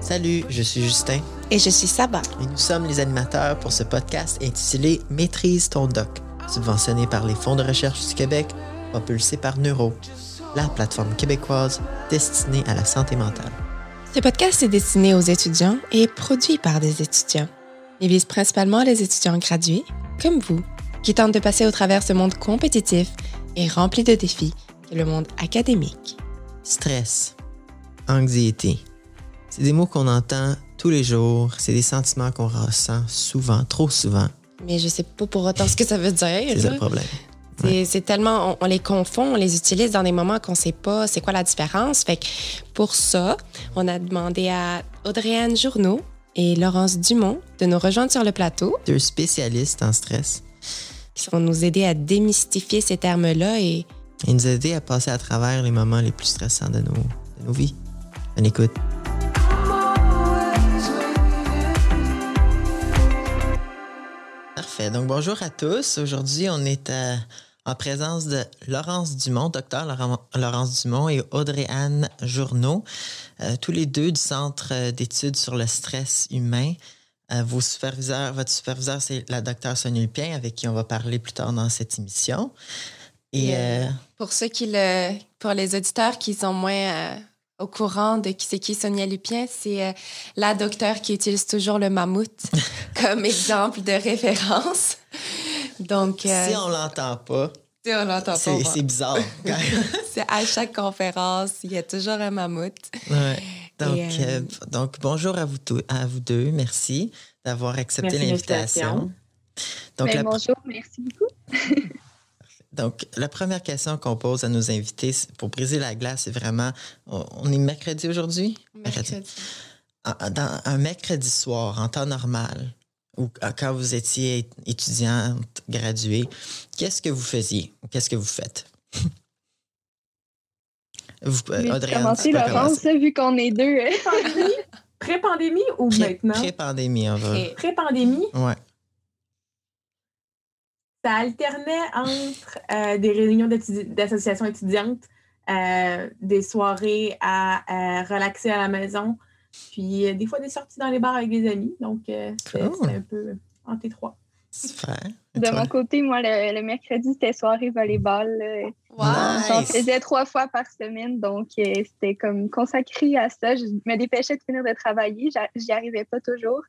Salut, je suis Justin. Et je suis Saba. Et nous sommes les animateurs pour ce podcast intitulé Maîtrise ton doc, subventionné par les fonds de recherche du Québec, propulsé par Neuro, la plateforme québécoise destinée à la santé mentale. Ce podcast est destiné aux étudiants et est produit par des étudiants. Il vise principalement les étudiants gradués, comme vous, qui tentent de passer au travers ce monde compétitif et rempli de défis qu'est le monde académique. Stress, anxiété, c'est des mots qu'on entend tous les jours, c'est des sentiments qu'on ressent souvent, trop souvent. Mais je sais pas pour autant ce que ça veut dire. C'est le problème. C'est tellement, on, les confond, on les utilise dans des moments qu'on sait pas c'est quoi la différence. Fait que pour ça, on a demandé à Audrey-Anne Journeau et Laurence Dumont de nous rejoindre sur le plateau. Deux spécialistes en stress. Qui vont nous aider à démystifier ces termes-là et... Et nous aider à passer à travers les moments les plus stressants de nos, de nos vies. On écoute. Parfait. Donc, bonjour à tous. Aujourd'hui, on est euh, en présence de Laurence Dumont, docteur Laurence Dumont et Audrey-Anne Journeau, euh, tous les deux du Centre d'études sur le stress humain. Euh, vos superviseurs, votre superviseur, c'est la docteure Sonia Lupien, avec qui on va parler plus tard dans cette émission. Et, pour ceux qui le, pour les auditeurs qui sont moins au courant de qui c'est qui Sonia Lupien, c'est euh, la docteure qui utilise toujours le mammouth comme exemple de référence. Donc, euh, si on l'entend pas, si on l'entend pas, c'est bizarre. c'est à chaque conférence, il y a toujours un mammouth. Ouais. Donc, euh, donc, bonjour à vous, à vous deux. Merci d'avoir accepté l'invitation. Donc, ben, Bonjour, merci beaucoup. Donc, la première question qu'on pose à nos invités pour briser la glace, c'est vraiment, on est mercredi aujourd'hui? Mercredi. Dans un mercredi soir, en temps normal, ou quand vous étiez étudiante, graduée, qu'est-ce que vous faisiez? Qu'est-ce que vous faites? vous, Audrey, commencer, Laurence, vu qu'on est deux. Pré-pandémie? Ou maintenant? Pré-pandémie, on va. Pré-pandémie? Ouais ça alternait entre euh, des réunions d'associations étudiantes, euh, des soirées à euh, relaxer à la maison, puis des fois des sorties dans les bars avec des amis. Donc, c'est un peu entre les trois. De mon côté, moi, le, mercredi, c'était soirée volleyball. Wow. J'en faisais trois fois par semaine, donc c'était comme consacré à ça. Je me dépêchais de finir de travailler, j'y arrivais pas toujours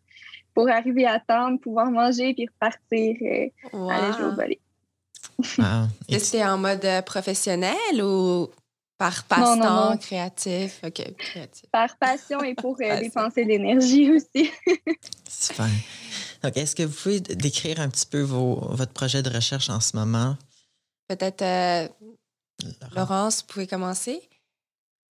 pour arriver à temps, pouvoir manger puis repartir euh, aller jouer au volley. C'était en mode euh, professionnel ou par passion créatif? OK, créatif. Par passion et pour euh, dépenser de l'énergie aussi. Super. Donc, est-ce que vous pouvez décrire un petit peu vos, votre projet de recherche en ce moment? Peut-être, euh, Laurence, vous pouvez commencer?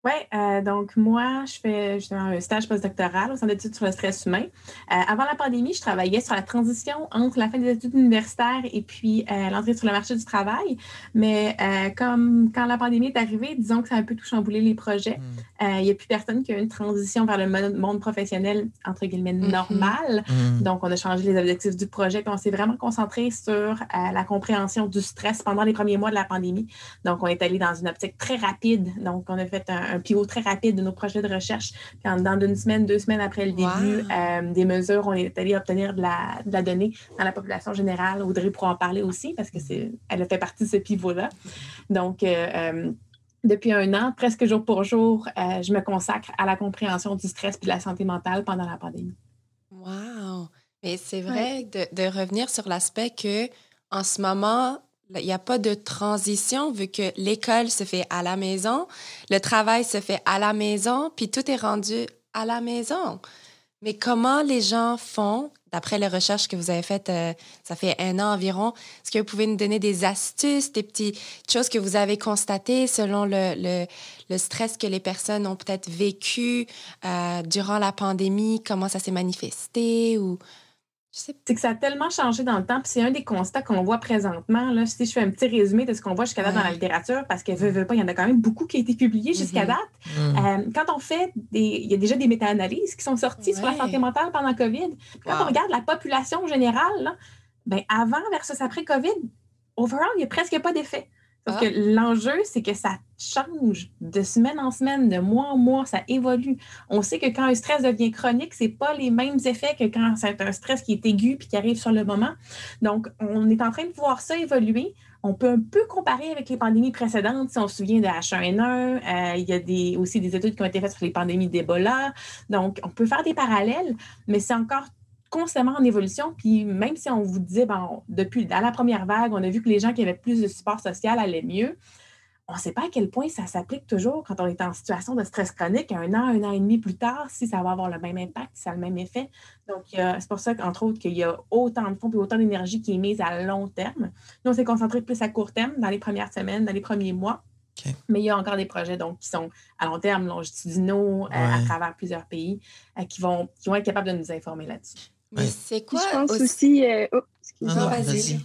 Oui, euh, donc moi, je fais justement un stage postdoctoral au Centre d'études sur le stress humain. Euh, avant la pandémie, je travaillais sur la transition entre la fin des études universitaires et puis euh, l'entrée sur le marché du travail. Mais comme quand la pandémie est arrivée, disons que ça a un peu tout chamboulé les projets. Hmm. Il n'y a plus personne qui a une transition vers le monde professionnel, entre guillemets, mm-hmm. normal. Hmm. Donc, on a changé les objectifs du projet et on s'est vraiment concentré sur la compréhension du stress pendant les premiers mois de la pandémie. Donc, on est allé dans une optique très rapide. Donc, on a fait un un pivot très rapide de nos projets de recherche. Puis en dans une semaine, deux semaines après le début euh, des mesures, on est allé obtenir de la, de la, donnée dans la population générale. Audrey pourra en parler aussi parce que c'est, elle a fait partie de ce pivot-là. Donc, euh, euh, depuis un an, presque jour pour jour, je me consacre à la compréhension du stress et de la santé mentale pendant la pandémie. Wow! Mais c'est vrai de, de, revenir sur l'aspect que en ce moment, il n'y a pas de transition vu que l'école se fait à la maison, le travail se fait à la maison, puis tout est rendu à la maison. Mais comment les gens font, d'après les recherches que vous avez faites, euh, ça fait un an environ, est-ce que vous pouvez nous donner des astuces, des petites choses que vous avez constatées selon le, le, stress que les personnes ont peut-être vécu euh, durant la pandémie, comment ça s'est manifesté ou c'est que ça a tellement changé dans le temps, puis c'est un des constats qu'on voit présentement. Là, si je fais un petit résumé de ce qu'on voit jusqu'à date dans la littérature, parce que veut, veut pas, il y en a quand même beaucoup qui ont été publiés jusqu'à mm-hmm. date. Mm. Euh, quand on fait des. Il y a déjà des méta-analyses qui sont sorties sur la santé mentale pendant COVID. Quand on regarde la population générale, ben avant versus après COVID, overall, il n'y a presque pas d'effet. Parce que l'enjeu, c'est que ça change de semaine en semaine, de mois en mois, ça évolue. On sait que quand un stress devient chronique, ce n'est pas les mêmes effets que quand c'est un stress qui est aigu puis qui arrive sur le moment. Donc, on est en train de voir ça évoluer. On peut un peu comparer avec les pandémies précédentes. Si on se souvient de H1N1, euh, il y a aussi des études qui ont été faites sur les pandémies d'Ebola. Donc, on peut faire des parallèles, mais c'est encore constamment en évolution. Puis même si on vous dit, depuis à la première vague, on a vu que les gens qui avaient plus de support social allaient mieux, on ne sait pas à quel point ça s'applique toujours quand on est en situation de stress chronique, un an, un an et demi plus tard, si ça va avoir le même impact, si ça a le même effet. Donc, c'est pour ça qu'entre autres, qu'il y a autant de fonds et autant d'énergie qui est mise à long terme. Nous, on s'est concentré plus à court terme dans les premières semaines, dans les premiers mois. Mais il y a encore des projets donc, qui sont à long terme, longitudinaux, euh, à travers plusieurs pays, euh, qui, vont, qui vont être capables de nous informer là-dessus. Mais c'est quoi Je pense aussi. Euh, oh, excuse-moi. Ah, vas-y.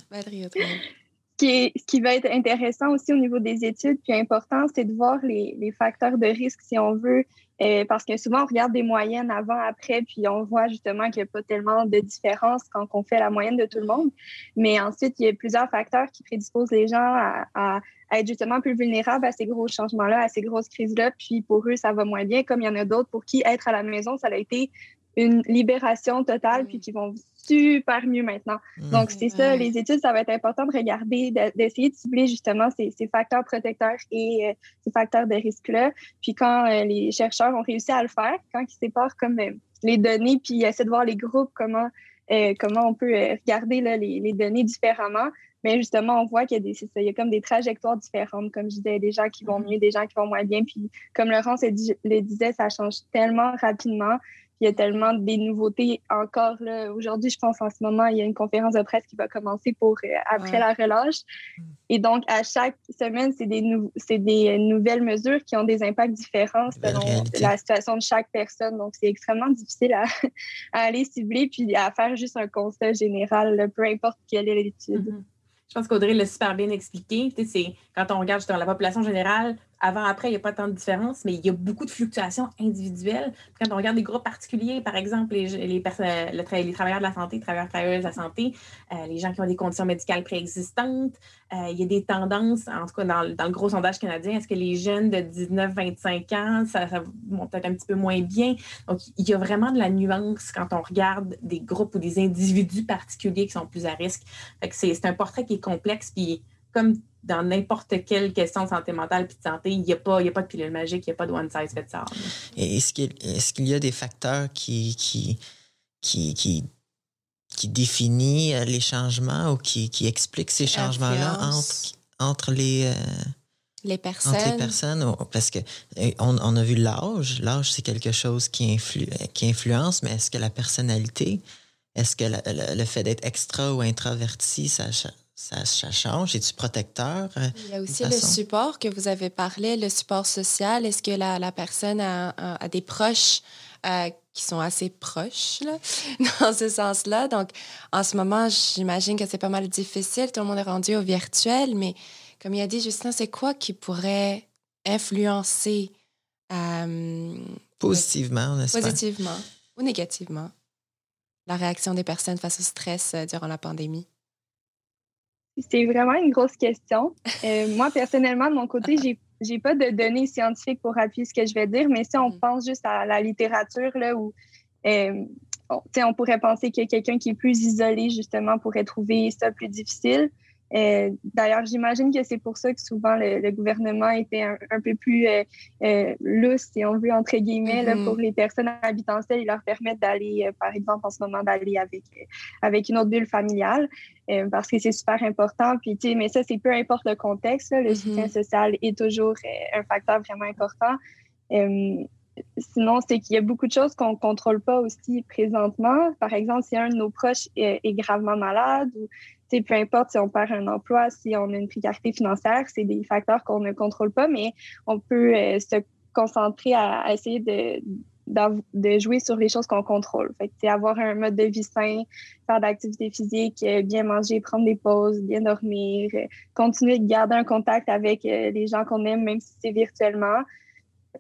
Ce qui, va être intéressant aussi au niveau des études, puis important, c'est de voir les, facteurs de risque, si on veut, euh, parce que souvent, on regarde des moyennes avant, après, puis on voit justement qu'il n'y a pas tellement de différence quand on fait la moyenne de tout le monde. Mais ensuite, il y a plusieurs facteurs qui prédisposent les gens à, à, être justement plus vulnérables à ces gros changements-là, à ces grosses crises-là. Puis pour eux, ça va moins bien, comme il y en a d'autres pour qui être à la maison, ça a été une libération totale, puis qui vont super mieux maintenant. Mm. Donc, c'est ça, les études, ça va être important de regarder, d'essayer de, cibler justement ces, ces, facteurs protecteurs et euh, ces facteurs de risque-là. Puis quand euh, les chercheurs ont réussi à le faire, quand ils séparent comme euh, les données, puis essaient de voir les groupes, comment, comment on peut regarder là, les, les, données différemment, mais justement, on voit qu'il y a, des, ça, il y a comme des trajectoires différentes, comme je disais, des gens qui vont mm. mieux, des gens qui vont moins bien. Puis comme Laurence le disait, ça change tellement rapidement il y a tellement des nouveautés encore. Aujourd'hui, je pense en ce moment, il y a une conférence de presse qui va commencer pour euh, après la relâche. Et donc, à chaque semaine, c'est des, des nouvelles mesures qui ont des impacts différents selon la situation de chaque personne. Donc, c'est extrêmement difficile à, aller cibler puis à faire juste un constat général, peu importe quelle est l'étude. Mm-hmm. Je pense qu'Audrey l'a super bien expliqué. C'est quand on regarde dans la population générale, avant, après, il n'y a pas tant de différence, mais il y a beaucoup de fluctuations individuelles. Quand on regarde des groupes particuliers, par exemple, les, les, travailleurs de la santé, les travailleurs travailleuses de la santé, euh, les gens qui ont des conditions médicales préexistantes, euh, il y a des tendances, en tout cas dans, le gros sondage canadien, est-ce que les jeunes de 19-25 ans, ça, ça peut-être un petit peu moins bien? Donc, il y a vraiment de la nuance quand on regarde des groupes ou des individus particuliers qui sont plus à risque. C'est un portrait qui est complexe, puis comme dans n'importe quelle question de santé mentale puis de santé, il n'y a, pas, a pas de pilule magique, il n'y a pas de one size fits all. Est-ce qu'il est y a des facteurs qui, qui, qui, qui, qui définissent euh, les changements ou qui, qui expliquent ces changements-là entre, entre les. Euh, les personnes. Entre les personnes, parce que euh, on, on a vu l'âge. L'âge, c'est quelque chose qui, influe, qui influence, mais est-ce que la personnalité, est-ce que le fait d'être extra ou introverti, ça, ça, change? Es-tu protecteur? Euh, Il y a aussi le support que vous avez parlé, le support social. Est-ce que la, la personne a, a, des proches euh, qui sont assez proches là, dans ce sens-là? Donc, en ce moment, j'imagine que c'est pas mal difficile. Tout le monde est rendu au virtuel, mais comme il a dit Justin, c'est quoi qui pourrait influencer euh, positivement, n'est-ce pas? Positivement ou négativement la réaction des personnes face au stress durant la pandémie? C'est vraiment une grosse question. Euh, moi, personnellement, de mon côté, j'ai j'ai pas de données scientifiques pour appuyer ce que je vais dire, mais si on mm. pense juste à la littérature, là, où euh, on, on pourrait penser que quelqu'un qui est plus isolé, justement, pourrait trouver ça plus difficile. Euh, d'ailleurs, j'imagine que c'est pour ça que souvent le, gouvernement était un, peu plus euh, euh, lousse, si on veut, entre guillemets, là, pour mm-hmm. les personnes habitant seules. Ils leur permettent d'aller, par exemple, en ce moment, d'aller avec, avec une autre bulle familiale parce que c'est super important. Puis, mais ça, c'est peu importe le contexte. le mm-hmm. soutien social est toujours un facteur vraiment important. Sinon, c'est qu'il y a beaucoup de choses qu'on ne contrôle pas aussi présentement. Par exemple, si un de nos proches est, gravement malade ou peu importe si on perd un emploi, si on a une précarité financière, c'est des facteurs qu'on ne contrôle pas, mais on peut euh, se concentrer à, essayer de, de, jouer sur les choses qu'on contrôle. Fait avoir un mode de vie sain, faire d'activité physique, euh, bien manger, prendre des pauses, bien dormir, euh, continuer de garder un contact avec les gens qu'on aime, même si c'est virtuellement.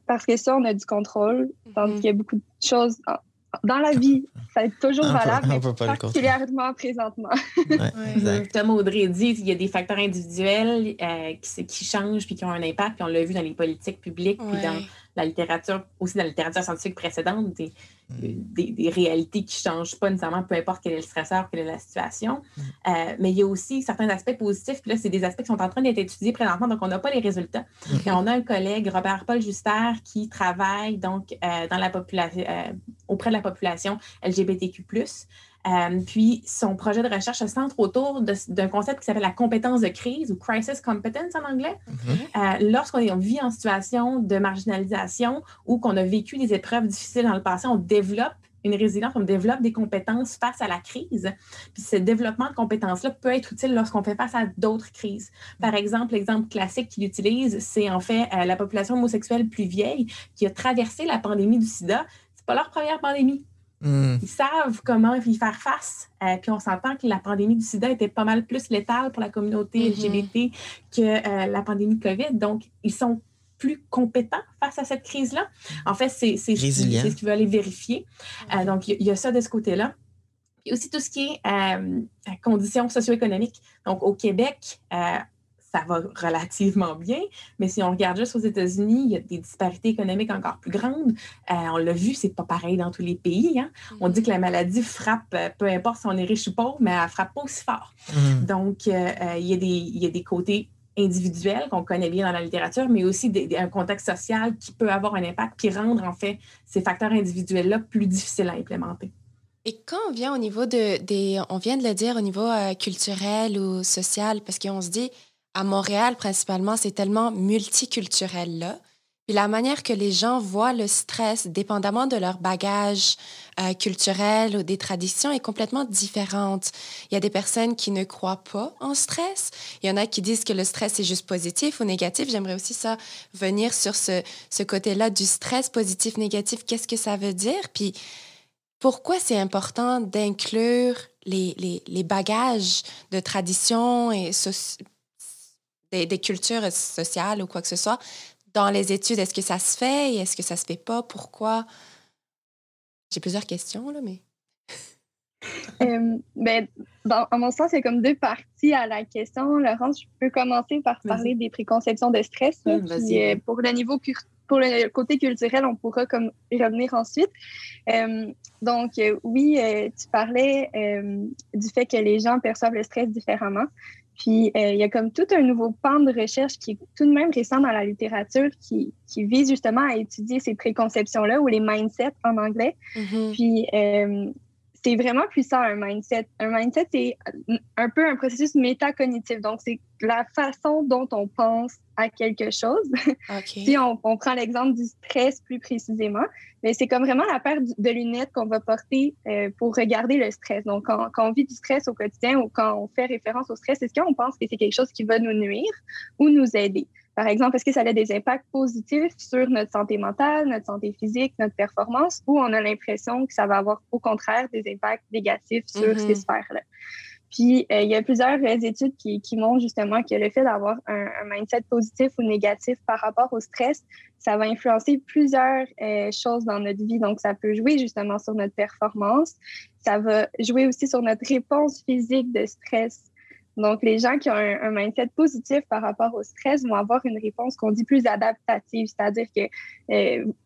Parce que ça, on a du contrôle. Tandis mm-hmm. qu'il y a beaucoup de choses dans la vie, ça est toujours valable, mais particulièrement présentement. ouais, Comme Audrey dit, il y a des facteurs individuels euh, qui, qui, changent puis qui ont un impact, puis on l'a vu dans les politiques publiques, puis dans la littérature, aussi dans la littérature scientifique précédente, des, mm. des, des, réalités qui ne changent pas nécessairement, peu importe quel est le stresseur, quelle est la situation. Mm. Euh, mais il y a aussi certains aspects positifs, puis là, c'est des aspects qui sont en train d'être étudiés présentement, donc on n'a pas les résultats. Mm. Et on a un collègue, Robert-Paul Juster, qui travaille donc euh, dans la population, euh, auprès de la population LGBTQ. Euh, puis son projet de recherche se centre autour d'un concept qui s'appelle la compétence de crise ou crisis competence en anglais. Mm-hmm. Euh, lorsqu'on vit en situation de marginalisation ou qu'on a vécu des épreuves difficiles dans le passé, on développe une résilience, on développe des compétences face à la crise. Puis ce développement de compétences-là peut être utile lorsqu'on fait face à d'autres crises. Par exemple, l'exemple classique qu'il utilise, c'est en fait euh, la population homosexuelle plus vieille qui a traversé la pandémie du sida. C'est pas leur première pandémie. Hmm. Ils savent comment y faire face. Euh, puis on s'entend que la pandémie du sida était pas mal plus létale pour la communauté mm-hmm. LGBT que euh, la pandémie de COVID. Donc, ils sont plus compétents face à cette crise-là. En fait, c'est ce qu'ils veulent aller vérifier. Euh, donc, il y, a ça de ce côté-là. Puis aussi tout ce qui est conditions socio-économiques. Donc, au Québec, ça va relativement bien. Mais si on regarde juste aux États-Unis, il y a des disparités économiques encore plus grandes. Euh, on l'a vu, c'est pas pareil dans tous les pays. Hein. On dit que la maladie frappe, euh, peu importe si on est riche ou pauvre, mais elle frappe pas aussi fort. Mm. Donc, euh, il, y a des, il y a des côtés individuels qu'on connaît bien dans la littérature, mais aussi un contexte social qui peut avoir un impact, puis rendre en fait ces facteurs individuels-là plus difficiles à implémenter. Et quand on vient au niveau de, des, on vient de le dire, au niveau culturel ou social, parce qu'on se dit, à Montréal, principalement, c'est tellement multiculturel là. Puis la manière que les gens voient le stress, dépendamment de leur bagage euh, culturel ou des traditions, est complètement différente. Il y a des personnes qui ne croient pas en stress. Il y en a qui disent que le stress est juste positif ou négatif. J'aimerais aussi ça venir sur ce, ce côté-là du stress positif, négatif. Qu'est-ce que ça veut dire? Puis pourquoi c'est important d'inclure les, les, bagages de tradition et des, cultures sociales ou quoi que ce soit dans les études. Est-ce que ça se fait? Et est-ce que ça se fait pas? Pourquoi? J'ai plusieurs questions, là, mais... euh, ben, dans, à mon sens, il y a comme deux parties à la question. Laurence, je peux commencer par parler des préconceptions de stress. Euh, pour le niveau pour le côté culturel, on pourra comme revenir ensuite. Euh, donc, euh, oui, tu parlais du fait que les gens perçoivent le stress différemment. Puis euh, il y a comme tout un nouveau pan de recherche qui est tout de même récent dans la littérature qui, qui vise justement à étudier ces préconceptions-là ou les mindsets en anglais. Mm-hmm. Puis euh, c'est vraiment puissant un mindset. Un mindset, c'est un peu un processus métacognitif. Donc, c'est la façon dont on pense à quelque chose. si on, prend l'exemple du stress plus précisément, mais c'est comme vraiment la paire de lunettes qu'on va porter euh, pour regarder le stress. Donc, quand, quand, on vit du stress au quotidien ou quand on fait référence au stress, est-ce qu'on pense que c'est quelque chose qui va nous nuire ou nous aider? Par exemple, est-ce que ça a des impacts positifs sur notre santé mentale, notre santé physique, notre performance, ou on a l'impression que ça va avoir au contraire des impacts négatifs sur mm-hmm. ces sphères-là? Puis, euh, il y a plusieurs études qui, qui, montrent justement que le fait d'avoir un, mindset positif ou négatif par rapport au stress, ça va influencer plusieurs euh, choses dans notre vie. Donc, ça peut jouer justement sur notre performance. Ça va jouer aussi sur notre réponse physique de stress. Donc, les gens qui ont un, mindset positif par rapport au stress vont avoir une réponse qu'on dit plus adaptative, c'est-à-dire que,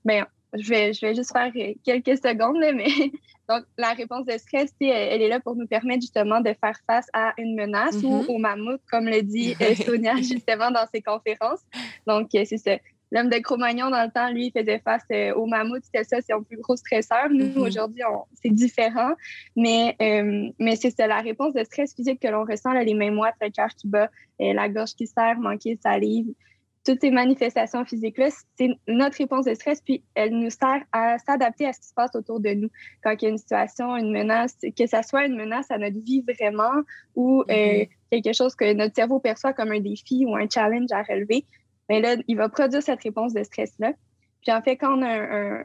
ben, je vais, je vais juste faire quelques secondes, mais donc la réponse de stress, elle, est là pour nous permettre justement de faire face à une menace ou mm-hmm. au mammouth, comme le dit euh, Sonia justement dans ses conférences. Donc, euh, c'est ça. L'homme de Cro-Magnon, dans le temps, lui, faisait face euh, au mammouth. C'était ça, c'est un plus gros stresseur. Nous, mm-hmm. aujourd'hui, c'est différent. Mais, mais c'est ça, la réponse de stress physique que l'on ressent, là, les mains moites, le cœur qui bat, la gorge qui serre, manquer de salive, toutes ces manifestations physiques-là, c'est notre réponse de stress, puis elle nous sert à s'adapter à ce qui se passe autour de nous. Quand il y a une situation, une menace, que ça soit une menace à notre vie vraiment ou euh, mm-hmm. quelque chose que notre cerveau perçoit comme un défi ou un challenge à relever, mais ben là, il va produire cette réponse de stress-là. Puis en fait, quand on a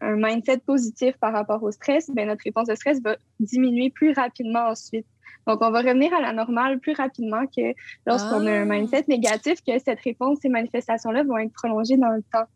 un, mindset positif par rapport au stress, bien, notre réponse de stress va diminuer plus rapidement ensuite. Donc, on va revenir à la normale plus rapidement que lorsqu'on a un Ah. mindset négatif, que cette réponse, ces manifestations-là vont être prolongées dans le temps.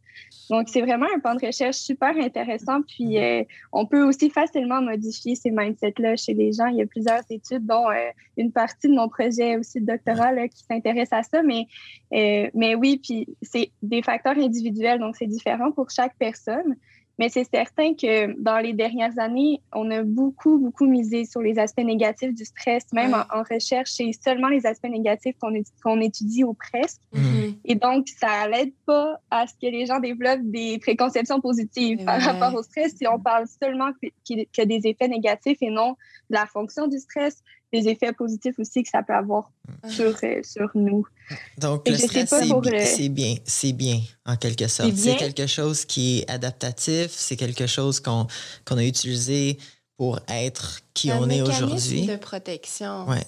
Donc, c'est vraiment un pan de recherche super intéressant. Puis, euh, on peut aussi facilement modifier ces mindsets-là chez les gens. Il y a plusieurs études, dont euh, une partie de mon projet aussi de doctorat là, qui s'intéresse à ça. Mais, euh, mais oui, puis c'est des facteurs individuels, donc c'est différent pour chaque personne. Mais c'est certain que dans les dernières années, on a beaucoup, beaucoup misé sur les aspects négatifs du stress. Même Ouais. en, en recherche, c'est seulement les aspects négatifs qu'on étudie, ou presque. Mhm. Et donc, ça l'aide pas à ce que les gens développent des préconceptions positives par rapport au stress si on parle seulement que, des effets négatifs et non de la fonction du stress, des effets positifs aussi que ça peut avoir sur, euh, sur nous. Donc, Et le stress, pas c'est pour bi- le- c'est bien, c'est bien, en quelque sorte. C'est quelque chose qui est adaptatif, c'est quelque chose qu'on qu'on a utilisé pour être qui Un on est aujourd'hui. de protection. Ouais.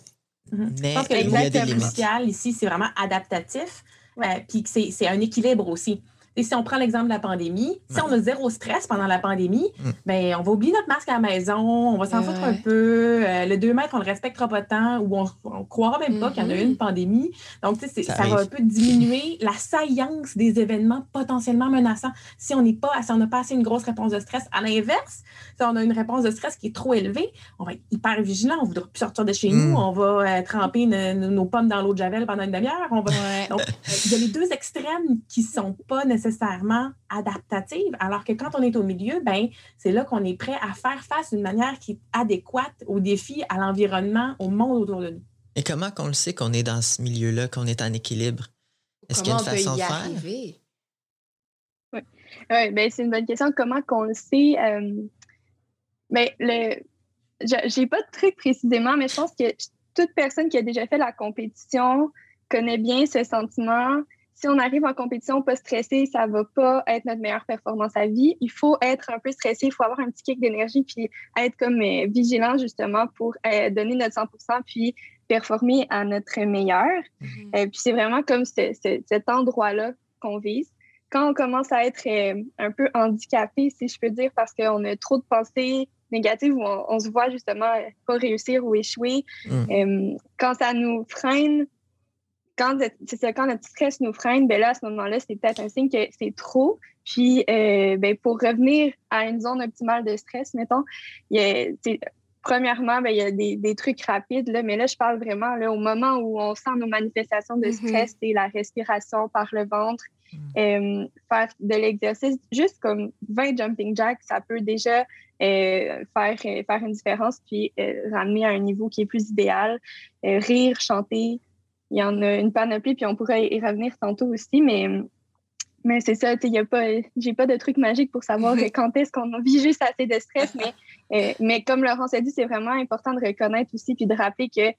Mhm. Mais Je pense que il le y a mot des limites. crucial ici, c'est vraiment adaptatif. euh, puis c'est un équilibre aussi. Et si on prend l'exemple de la pandémie, si Ouais. on a zéro stress pendant la pandémie, Mm. ben, on va oublier notre masque à la maison, on va s'en Ouais. foutre un peu. euh, le 2 mètres, on le respectera pas tant, ou on, on croira même pas qu'il y en a eu Mhm. une pandémie. Donc, tu sais, c'est- Ça ça, va un peu diminuer la saillance des événements potentiellement menaçants si on n'est pas, si on n'a pas assez une grosse réponse de stress. À l'inverse, si on a une réponse de stress qui est trop élevée, on va être hyper vigilant, on ne voudra plus sortir de chez Mm. nous, on va euh, tremper ne- ne- nos pommes dans l'eau de Javel pendant une demi-heure. On va... Ouais. Donc, euh, il y a les deux extrêmes qui ne sont pas nécessairement adaptatives, alors que quand on est au milieu, ben, c'est là qu'on est prêt à faire face d'une manière qui est adéquate aux défis, à l'environnement, au monde autour de nous. Et comment qu'on le sait qu'on est dans ce milieu-là, qu'on est en équilibre? Est-ce qu'il y a une façon y de faire? arriver? Oui, ben, c'est une bonne question. Comment qu'on le sait? Euh, ben, le, j'ai pas de truc précisément, mais je pense que toute personne qui a déjà fait la compétition connaît bien ce sentiment. Si on arrive en compétition pas stressé, ça va pas être notre meilleure performance à vie. Il faut être un peu stressé, il faut avoir un petit kick d'énergie, puis être comme euh, vigilant justement pour euh, donner notre 100% puis performer à notre meilleur. Mhm. Euh, puis c'est vraiment comme ce- ce- cet endroit-là qu'on vise. Quand on commence à être un peu handicapé, si je peux dire, parce qu'on a trop de pensées négatives où on, on se voit justement pas réussir ou échouer, Mm. quand ça nous freine, quand, ça, quand notre stress nous freine, ben là, à ce moment-là, c'est peut-être un signe que c'est trop. Puis, euh, ben, pour revenir à une zone optimale de stress, mettons, il y a, tu sais, premièrement, ben, il y a des, des trucs rapides, là, mais là, je parle vraiment là, au moment où on sent nos manifestations de Mhm. stress, c'est la respiration par le ventre, euh, faire de l'exercice, juste comme 20 jumping jacks, ça peut déjà euh, faire, euh, faire une différence, puis euh, ramener à un niveau qui est plus idéal. Rire, chanter, il y en a une panoplie, puis on pourrait y revenir tantôt aussi, mais, mais c'est ça, y a pas, j'ai pas de truc magique pour savoir Mhm. quand est-ce qu'on vit juste assez de stress, mais, euh, mais comme Laurence a dit, c'est vraiment important de reconnaître aussi, puis de rappeler que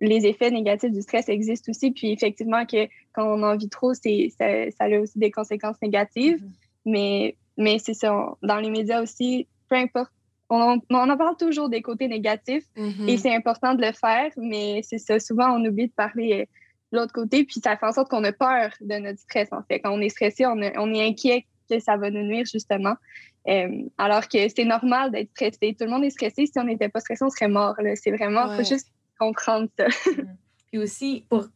les effets négatifs du stress existent aussi, puis effectivement que quand on en vit trop, c'est, ça, ça a aussi des conséquences négatives, Mhm. mais, mais c'est ça, on- dans les médias aussi, peu importe, on, on en parle toujours des côtés négatifs, Mhm. et c'est important de le faire, mais c'est ça. Souvent, on oublie de parler euh, de l'autre côté, puis ça fait en sorte qu'on a peur de notre stress, en fait. Quand on est stressé, on, a- on est inquiet que ça va nous nuire, justement. Euh, alors que c'est normal d'être stressé. Tout le monde est stressé. Si on n'était pas stressé, on serait mort. C'est vraiment, Ouais. faut juste comprendre ça. Puis aussi, pour,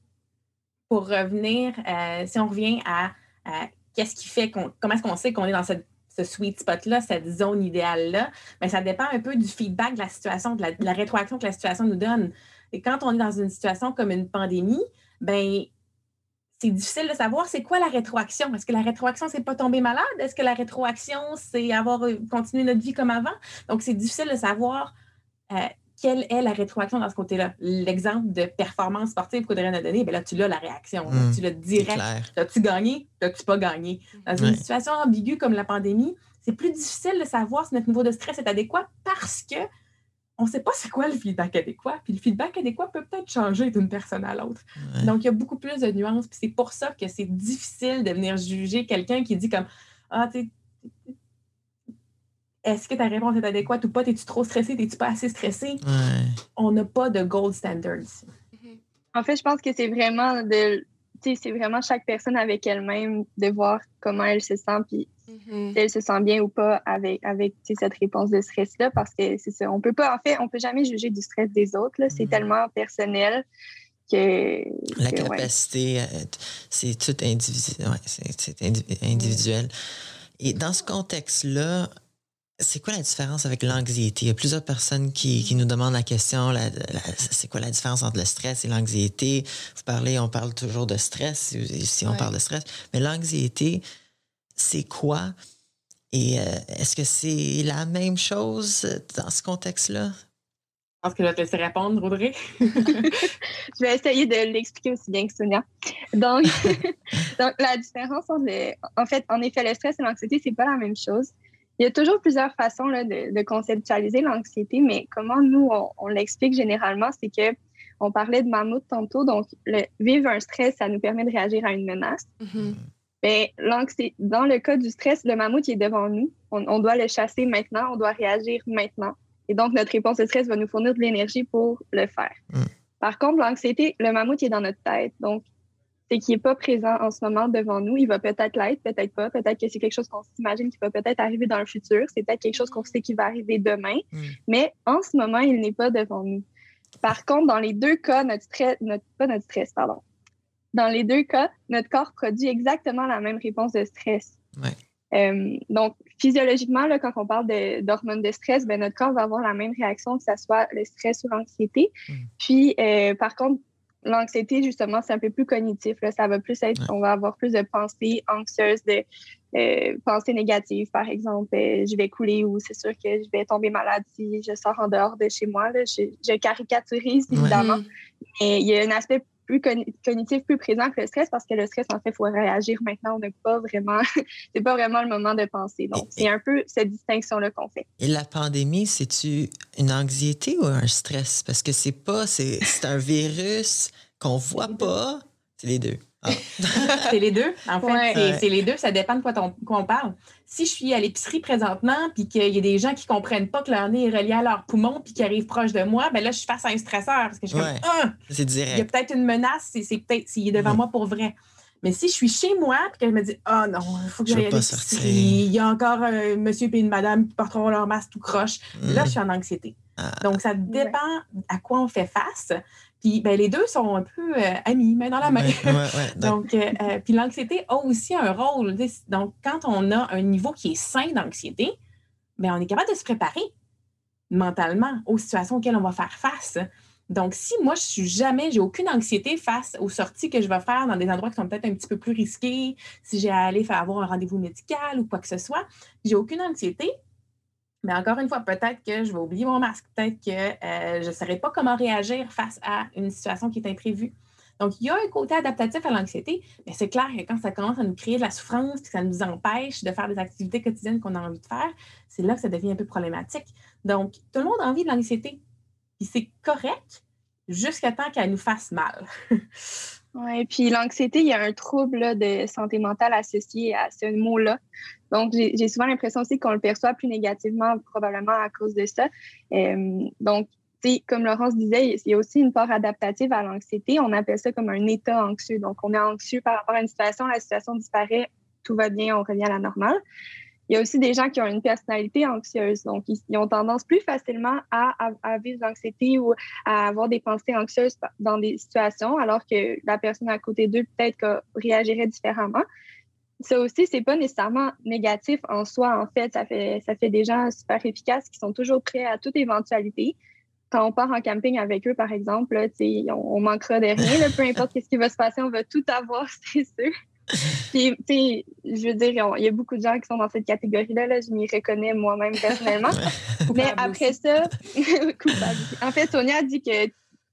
pour revenir, euh, si on revient à, à qu'est-ce qui fait qu'on, comment est-ce qu'on sait qu'on est dans cette- ce sweet spot-là, cette zone idéale-là, bien, ça dépend un peu du feedback de la situation, de la, rétroaction que la situation nous donne. Et quand on est dans une situation comme une pandémie, ben c'est difficile de savoir c'est quoi la rétroaction. Est-ce que la rétroaction, c'est pas tomber malade? Est-ce que la rétroaction, c'est avoir continué notre vie comme avant? Donc, c'est difficile de savoir euh, quelle est la rétroaction dans ce côté-là? L'exemple de performance sportive qu'Audrey a donné, ben là, tu l'as la réaction. là. Mm. tu l'as direct. As-tu gagné? As-tu pas gagné? Dans une Ouais. situation ambiguë comme la pandémie, c'est plus difficile de savoir si notre niveau de stress est adéquat parce que on ne sait pas c'est quoi le feedback adéquat. Puis le feedback adéquat peut peut-être changer d'une personne à l'autre. Ouais. Donc, il y a beaucoup plus de nuances. Puis c'est pour ça que c'est difficile de venir juger quelqu'un qui dit comme Ah, tu sais, est-ce que ta réponse est adéquate ou pas? Es-tu trop stressé? Es-tu pas assez stressé? Ouais. On n'a pas de gold standard ici. Mhm. En fait, je pense que c'est vraiment de c'est vraiment chaque personne avec elle-même de voir comment elle se sent, puis mm-hmm. si elle se sent bien ou pas avec, avec cette réponse de stress-là, parce que c'est ça. On peut pas, en fait, on peut jamais juger du stress des autres. C'est mm-hmm. tellement personnel que. La capacité, c'est tout individuel. c'est individuel. Et dans ce contexte-là, c'est quoi la différence avec l'anxiété? Il y a plusieurs personnes qui, nous demandent la question, c'est quoi la différence entre le stress et l'anxiété? Vous parlez, on parle toujours de stress, si on parle de stress, mais l'anxiété, c'est quoi? Et euh, est-ce que c'est la même chose dans ce contexte-là? Je pense que je vais te laisser répondre, Audrey. je vais essayer de l'expliquer aussi bien que Sonia. Donc, donc la différence entre en fait, en effet, le stress et l'anxiété, c'est pas la même chose. Il y a toujours plusieurs façons de, conceptualiser l'anxiété, mais comment nous, on, l'explique généralement, c'est que on parlait de mammouth tantôt, donc le, vivre un stress, ça nous permet de réagir à une menace. Mm-hmm. Ben, dans le cas du stress, le mammouth il est devant nous. On, doit le chasser maintenant, on doit réagir maintenant. Et donc, notre réponse au stress va nous fournir de l'énergie pour le faire. Mm. Par contre, l'anxiété, le mammouth est dans notre tête. Donc, c'est qu'il n'est pas présent en ce moment devant nous. Il va peut-être l'être, peut-être pas. Peut-être que c'est quelque chose qu'on s'imagine qui va peut-être arriver dans le futur. C'est peut-être quelque chose qu'on sait qui va arriver demain. Mm. Mais en ce moment, il n'est pas devant nous. Par contre, dans les deux cas, notre stress, notre, pas notre stress, pardon. Dans les deux cas, notre corps produit exactement la même réponse de stress. Euh, donc, physiologiquement, là, quand on parle d'hormones de, stress, ben, notre corps va avoir la même réaction que ce soit le stress ou l'anxiété. Mm. Puis, euh, par contre, l'anxiété, justement, c'est un peu plus cognitif. Là. Ça va plus être, on va avoir plus de pensées anxieuses, de euh, pensées négatives, par exemple. Euh, je vais couler ou c'est sûr que je vais tomber malade si je sors en dehors de chez moi. Là. Je, je caricaturise, évidemment. Mais il y a un aspect plus cognitif, plus présent que le stress parce que le stress, en fait, il faut réagir maintenant. On n'a pas vraiment, c'est pas vraiment le moment de penser. Donc, c'est un peu cette distinction-là qu'on fait. Et la pandémie, c'est-tu une anxiété ou un stress? Parce que c'est pas, c'est un virus qu'on voit pas. C'est les deux. Ah. c'est les deux. En fait, c'est les deux. Ça dépend de quoi, on parle. Si je suis à l'épicerie présentement, puis qu'il y a des gens qui ne comprennent pas que leur nez est relié à leur poumon, puis qui arrivent proche de moi, ben là, je suis face à un stresseur. Parce que je suis comme, ah! c'est direct. Il y a peut-être une menace, c'est peut-être s'il est devant moi pour vrai. Mais si je suis chez moi, puis que je me dis, oh non, il faut que j'aille à l'épicerie, il y a encore un monsieur et une madame qui porteront leur masque tout croche, là, mm. je suis en anxiété. Ah. Donc, ça dépend à quoi on fait face. Puis ben, les deux sont un peu euh, amis, main dans la main. donc, euh, euh, puis l'anxiété a aussi un rôle. Donc, quand on a un niveau qui est sain d'anxiété, ben, on est capable de se préparer mentalement aux situations auxquelles on va faire face. Donc, si moi, je suis jamais, j'ai aucune anxiété face aux sorties que je vais faire dans des endroits qui sont peut-être un petit peu plus risqués, si j'ai à aller faire avoir un rendez-vous médical ou quoi que ce soit, j'ai aucune anxiété, mais encore une fois, peut-être que je vais oublier mon masque, peut-être que euh, je ne saurais pas comment réagir face à une situation qui est imprévue. Donc, il y a un côté adaptatif à l'anxiété, mais c'est clair que quand ça commence à nous créer de la souffrance, que ça nous empêche de faire des activités quotidiennes qu'on a envie de faire, c'est là que ça devient un peu problématique. Donc, tout le monde a envie de l'anxiété. Puis c'est correct jusqu'à temps qu'elle nous fasse mal. oui, puis l'anxiété, il y a un trouble de santé mentale associé à ce mot-là. Donc, j'ai souvent l'impression aussi qu'on le perçoit plus négativement, probablement à cause de ça. Euh, donc, comme Laurence disait, il y a aussi une part adaptative à l'anxiété. On appelle ça comme un état anxieux. Donc, on est anxieux par rapport à une situation, la situation disparaît, tout va bien, on revient à la normale. Il y a aussi des gens qui ont une personnalité anxieuse. Donc, ils, ont tendance plus facilement à, vivre l'anxiété ou à avoir des pensées anxieuses dans des situations, alors que la personne à côté d'eux, peut-être, réagirait différemment ça aussi, c'est pas nécessairement négatif en soi. En fait, ça fait, des gens super efficaces qui sont toujours prêts à toute éventualité. Quand on part en camping avec eux, par exemple, on, on, manquera de rien. peu importe ce qui va se passer, on va tout avoir, c'est sûr. Puis, je veux dire, il y a beaucoup de gens qui sont dans cette catégorie-là. Là, je m'y reconnais moi-même personnellement. Mais après ça, En fait, Sonia a dit que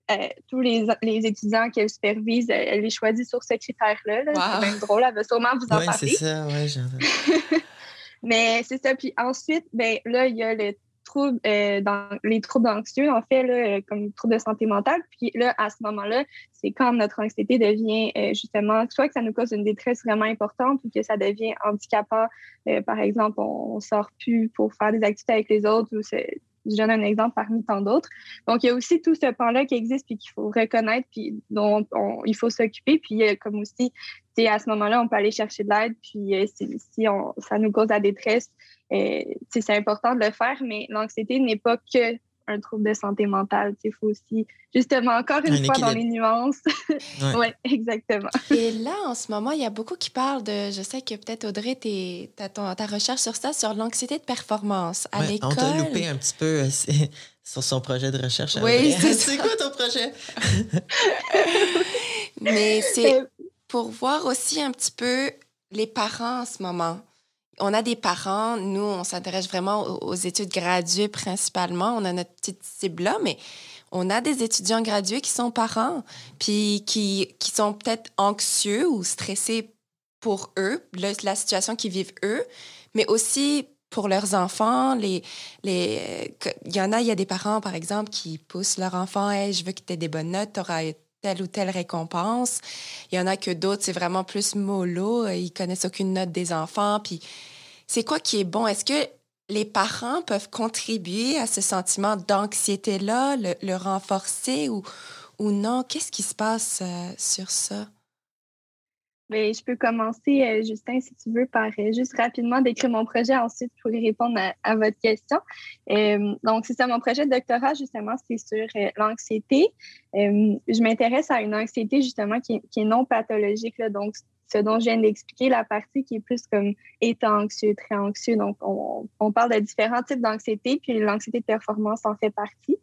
euh, tous les, les étudiants qu'elle supervise, elle les choisit sur ce critère-là. C'est même drôle, elle va sûrement vous en parler. Oui, c'est ça, oui, Mais c'est ça. Puis ensuite, ben, là, il y a le trouble, euh, dans, les troubles anxieux, en fait, là, comme les troubles de santé mentale. Puis là, à ce moment-là, c'est quand notre anxiété devient euh, justement, soit que ça nous cause une détresse vraiment importante ou que ça devient handicapant. par exemple, on, ne sort plus pour faire des activités avec les autres ou je donne un exemple parmi tant d'autres. Donc, il y a aussi tout ce pan-là qui existe puis qu'il faut reconnaître puis dont il faut s'occuper. Puis, comme aussi, à ce moment-là, on peut aller chercher de l'aide. Puis, euh, si, on, ça nous cause la détresse, euh, c'est important de le faire. Mais l'anxiété n'est pas que un trouble de santé mentale. Il faut aussi, justement, encore une fois, dans les nuances. Oui, ouais, exactement. Et là, en ce moment, il y a beaucoup qui parlent de, je sais que peut-être Audrey, tu ta, ta recherche sur ça, sur l'anxiété de performance à l'école. On t'a loupé un petit peu euh, sur son projet de recherche. Oui, c'est quoi ton projet? Mais c'est pour voir aussi un petit peu les parents en ce moment on a des parents, nous, on s'intéresse vraiment aux, études graduées principalement. On a notre petite cible-là, mais on a des étudiants gradués qui sont parents, puis qui, qui sont peut-être anxieux ou stressés pour eux, la situation qu'ils vivent eux, mais aussi pour leurs enfants. Les, les, il y en a, il y a des parents, par exemple, qui poussent leur enfant, hey, je veux que tu aies des bonnes notes, tu auras telle ou telle récompense. Il y en a que d'autres, c'est vraiment plus mollo. Ils connaissent aucune note des enfants. C'est quoi qui est bon? Est-ce que les parents peuvent contribuer à ce sentiment d'anxiété-là, le, renforcer ou, ou non? Qu'est-ce qui se passe euh, sur ça? Mais je peux commencer, euh, Justin, si tu veux, par euh, juste rapidement décrire mon projet. Ensuite, je pourrais répondre à, votre question. Euh, donc, c'est ça, mon projet de doctorat, justement, c'est sur l'anxiété. je m'intéresse à une anxiété, justement, qui, est non pathologique. Donc, ce dont je viens d'expliquer, la partie qui est plus comme état anxieux, très anxieux. Donc, on, parle de différents types d'anxiété, puis l'anxiété de performance en fait partie.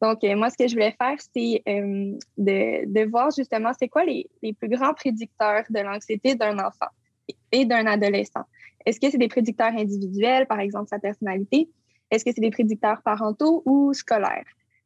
Donc, euh, moi, ce que je voulais faire, c'est euh, de, voir justement c'est quoi les, plus grands prédicteurs de l'anxiété d'un enfant et d'un adolescent. Est-ce que c'est des prédicteurs individuels, par exemple sa personnalité? Est-ce que c'est des prédicteurs parentaux ou scolaires?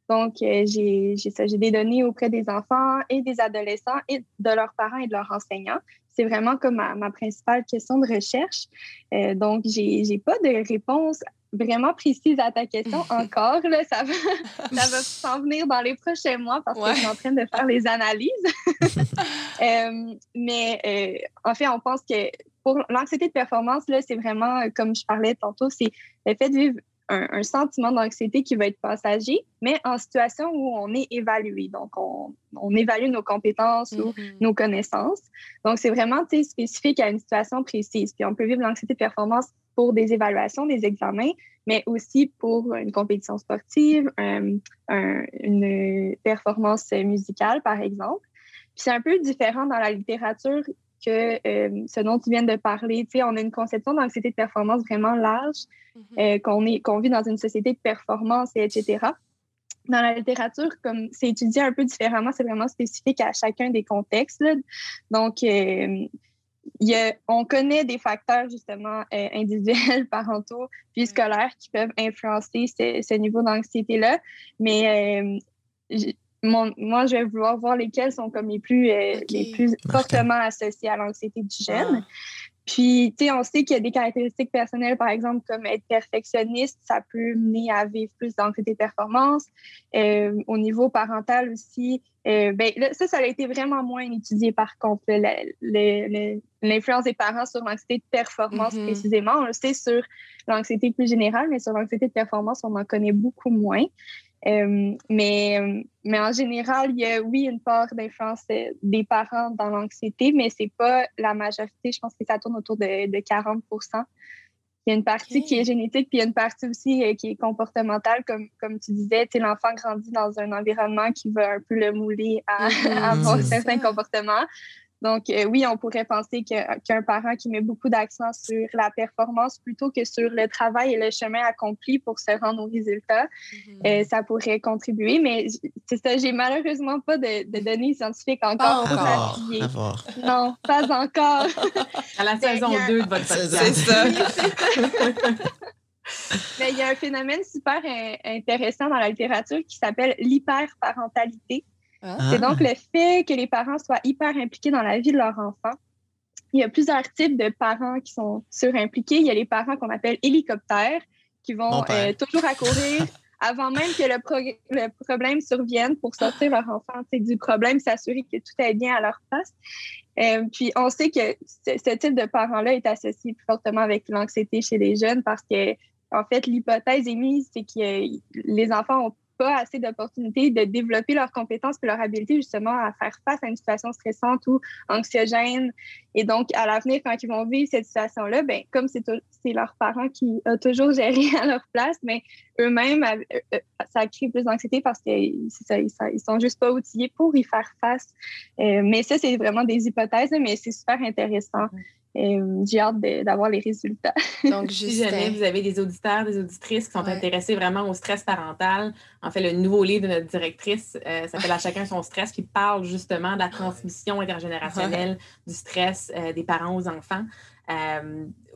Donc, euh, j'ai des données auprès des enfants et des adolescents et de leurs parents et de leurs enseignants c'est vraiment comme ma, principale question de recherche. Euh, donc, j'ai n'ai pas de réponse vraiment précise à ta question encore. Là, ça va, ça va s'en venir dans les prochains mois parce que je suis en train de faire les analyses. Euh, mais en fait, on pense que pour l'anxiété de performance, c'est vraiment, comme je parlais tantôt, c'est le fait de vivre un, sentiment d'anxiété qui va être passager, mais en situation où on est évalué. Donc, on, évalue nos compétences ou mm-hmm. nos connaissances. Donc, c'est vraiment spécifique à une situation précise. Puis, on peut vivre l'anxiété de performance pour des évaluations, des examens, mais aussi pour une compétition sportive, une performance musicale, par exemple. Puis, c'est un peu différent dans la littérature que euh, ce dont tu viens de parler. Tu sais, on a une conception d'anxiété de performance vraiment large, mhm. euh, qu'on vit dans une société de performance, et etc. Dans la littérature, comme c'est étudié un peu différemment, c'est vraiment spécifique à chacun des contextes. Donc, euh, y a, on connaît des facteurs justement individuels, parentaux, puis scolaires qui peuvent influencer ce, ce niveau d'anxiété-là. Mais moi, je vais vouloir voir lesquels sont comme les plus, euh, les plus fortement associés à l'anxiété du jeune. Ah. Puis, tu sais, on sait qu'il y a des caractéristiques personnelles, par exemple, comme être perfectionniste, ça peut mener à vivre plus d'anxiété de performance. Euh, au niveau parental aussi, euh, ben, ça, ça a été vraiment moins étudié, par contre, l'influence des parents sur l'anxiété de performance mm-hmm. précisément. On le sait sur l'anxiété plus générale, mais sur l'anxiété de performance, on en connaît beaucoup moins. Euh, mais, mais en général, il y a, oui, une part d'influence des parents dans l'anxiété, mais c'est pas la majorité. Je pense que ça tourne autour de, de 40% il y a une partie qui est génétique, puis il y a une partie aussi euh, qui est comportementale, comme, comme tu disais. L'enfant grandit dans un environnement qui va un peu le mouler à, à avoir certains comportements. Donc, euh, oui, on pourrait penser qu'un parent qui met beaucoup d'accent sur la performance plutôt que sur le travail et le chemin accompli pour se rendre au résultat, mm-hmm. euh, ça pourrait contribuer. Mais c'est ça, j'ai malheureusement pas de, données scientifiques encore pour appuyer. Non, pas encore. à la saison 2 de votre podcast. C'est ça. Mais il y a un phénomène super intéressant dans la littérature qui s'appelle l'hyperparentalité. Ah. C'est donc le fait que les parents soient hyper impliqués dans la vie de leur enfant. Il y a plusieurs types de parents qui sont surimpliqués. Il y a les parents qu'on appelle hélicoptères, qui vont euh, toujours accourir avant même que le, problème survienne pour sortir leur enfant du problème, s'assurer que tout est bien à leur place. Euh, puis on sait que ce, type de parents-là est associé plus fortement avec l'anxiété chez les jeunes parce que en fait, l'hypothèse émise, c'est que les enfants ont pas assez d'opportunités de développer leurs compétences et leur habilité justement à faire face à une situation stressante ou anxiogène. Et donc, à l'avenir, quand ils vont vivre cette situation-là, ben, comme c'est leurs parents qui ont toujours géré à leur place, mais eux-mêmes, euh, euh, ça crée plus d'anxiété parce qu'ils ils sont juste pas outillés pour y faire face. Euh, mais ça, c'est vraiment des hypothèses, mais c'est super intéressant. Euh, j'ai hâte d'avoir les résultats. Donc, si jamais vous avez des auditeurs, des auditrices qui sont intéressés vraiment au stress parental, en fait, le nouveau livre de notre directrice euh, s'appelle À chacun son stress, qui parle justement de la transmission intergénérationnelle du stress euh, des parents aux enfants.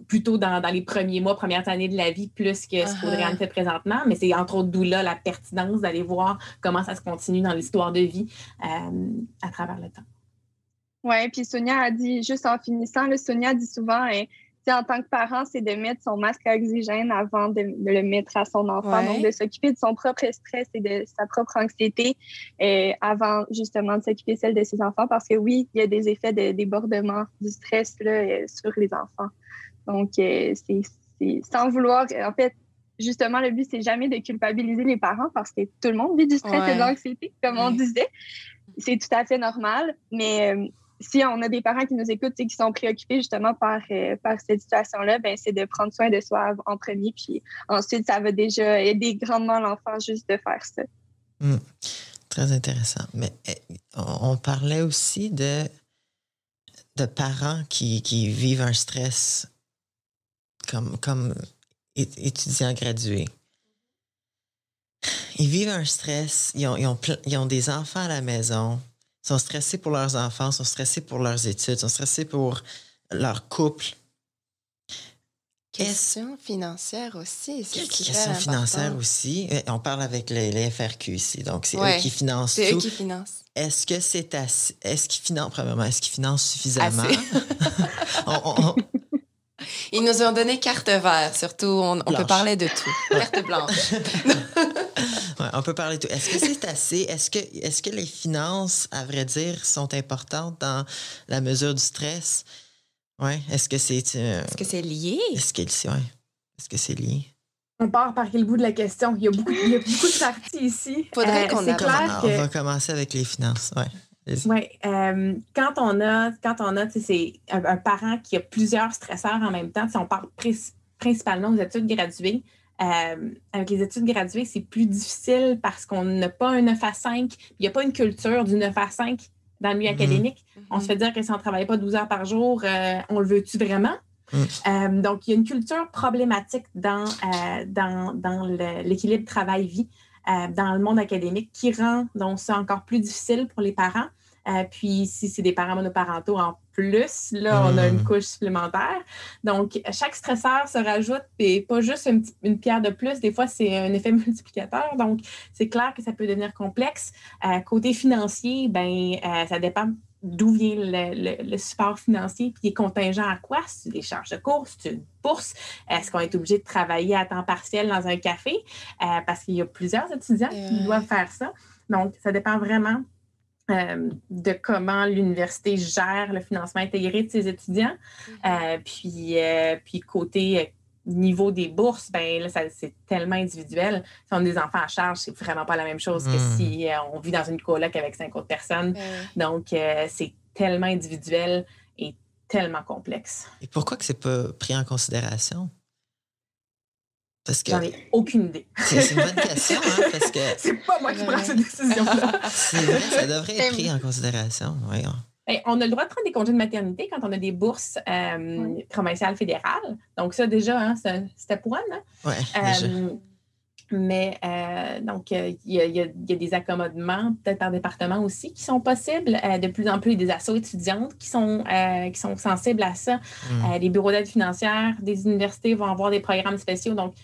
plutôt dans, les premiers mois, premières années de la vie, plus que ce qu'Audrey fait présentement. Mais c'est entre autres d'où là la pertinence d'aller voir comment ça se continue dans l'histoire de vie à travers le temps. Oui, puis Sonia a dit, juste en finissant, là, Sonia dit souvent, hein, en tant que parent, c'est de mettre son masque à oxygène avant de, le mettre à son enfant. Donc, de s'occuper de son propre stress et de sa propre anxiété euh, avant justement de s'occuper celle de ses enfants. Parce que oui, il y a des effets de débordement du stress là, euh, sur les enfants. Donc, euh, c'est sans vouloir, en fait, justement, le but, c'est jamais de culpabiliser les parents parce que tout le monde vit du stress et de l'anxiété, comme on disait. C'est tout à fait normal, mais si on a des parents qui nous écoutent et qui sont préoccupés justement par, euh, par cette situation-là, ben, c'est de prendre soin de soi en premier. Puis ensuite, ça va déjà aider grandement l'enfant juste de faire ça. Hmm. Très intéressant. Mais eh, on parlait aussi de, parents qui, qui vivent un stress comme, comme étudiants gradués. Ils vivent un stress, ils ont, ils ont, ils ont des enfants à la maison, sont stressés pour leurs enfants, sont stressés pour leurs études, sont stressés pour leur couple. Question financière aussi. Question financière aussi. On parle avec les, FRQ ici, donc c'est eux qui financent tout. C'est eux qui financent. Est-ce que c'est assez... Est-ce qu'ils financent, premièrement, est-ce qu'ils financent suffisamment? Ils nous ont donné carte verte, surtout. On, peut parler de tout. carte blanche. on peut parler de tout. Est-ce que c'est assez? Est-ce que, est que les finances, à vrai dire, sont importantes dans la mesure du stress? Ouais. Est-ce que c'est. Euh, est-ce que c'est lié? Est-ce que, Est-ce que c'est lié? On part par quel bout de la question? Il y a beaucoup, il y a beaucoup de parties ici. Faudrait euh, qu'on On va commencer avec les finances. Ouais. Oui. Euh, quand on a, quand on a, c'est un, parent qui a plusieurs stresseurs en même temps, si on parle principalement aux études graduées, euh, avec les études graduées, c'est plus difficile parce qu'on n'a pas un 9 à 5, il n'y a pas une culture du 9 à 5 dans le milieu mm-hmm. académique. On se fait dire que si on ne travaille pas 12 heures par jour, euh, on le veut-tu vraiment? Mm. donc, il y a une culture problématique dans, dans, dans l'équilibre travail-vie dans le monde académique qui rend donc ça encore plus difficile pour les parents. Euh, puis, si c'est des parents monoparentaux en plus, là, on a une hmm. couche supplémentaire. Donc, chaque stresseur se rajoute et pas juste une, pierre de plus. Des fois, c'est un effet multiplicateur. Donc, c'est clair que ça peut devenir complexe. Euh, côté financier, ben, euh, ça dépend d'où vient le, support financier, puis il est contingent à quoi? C'est des charges de cours, c'est une bourse, est-ce qu'on est obligé de travailler à temps partiel dans un café? parce qu'il y a plusieurs étudiants qui doivent faire ça. Donc, ça dépend vraiment euh, de comment l'université gère le financement intégré de ses étudiants. Mm-hmm. Euh, puis, euh, puis côté niveau des bourses, ben là, c'est tellement individuel. Si on a des enfants à charge, c'est vraiment pas la même chose que mm. si on vit dans une coloc avec cinq autres personnes. Donc, c'est tellement individuel et tellement complexe. Et pourquoi que c'est pas pris en considération? Parce que. J'en ai aucune idée. C'est une bonne question, hein, parce que. c'est pas moi qui prends cette décision-là. c'est vrai, ça devrait être pris en considération, voyons. Ben, on a le droit de prendre des congés de maternité quand on a des bourses euh, provinciales fédérales. Donc, ça, déjà, hein, c'était pour one. Hein? Oui, euh, mais euh, donc, il y, a des accommodements, peut-être par département aussi, qui sont possibles. de plus en plus, il y a des assos étudiantes qui sont, qui sont sensibles à ça. Mm. les bureaux d'aide financière des universités vont avoir des programmes spéciaux. Donc,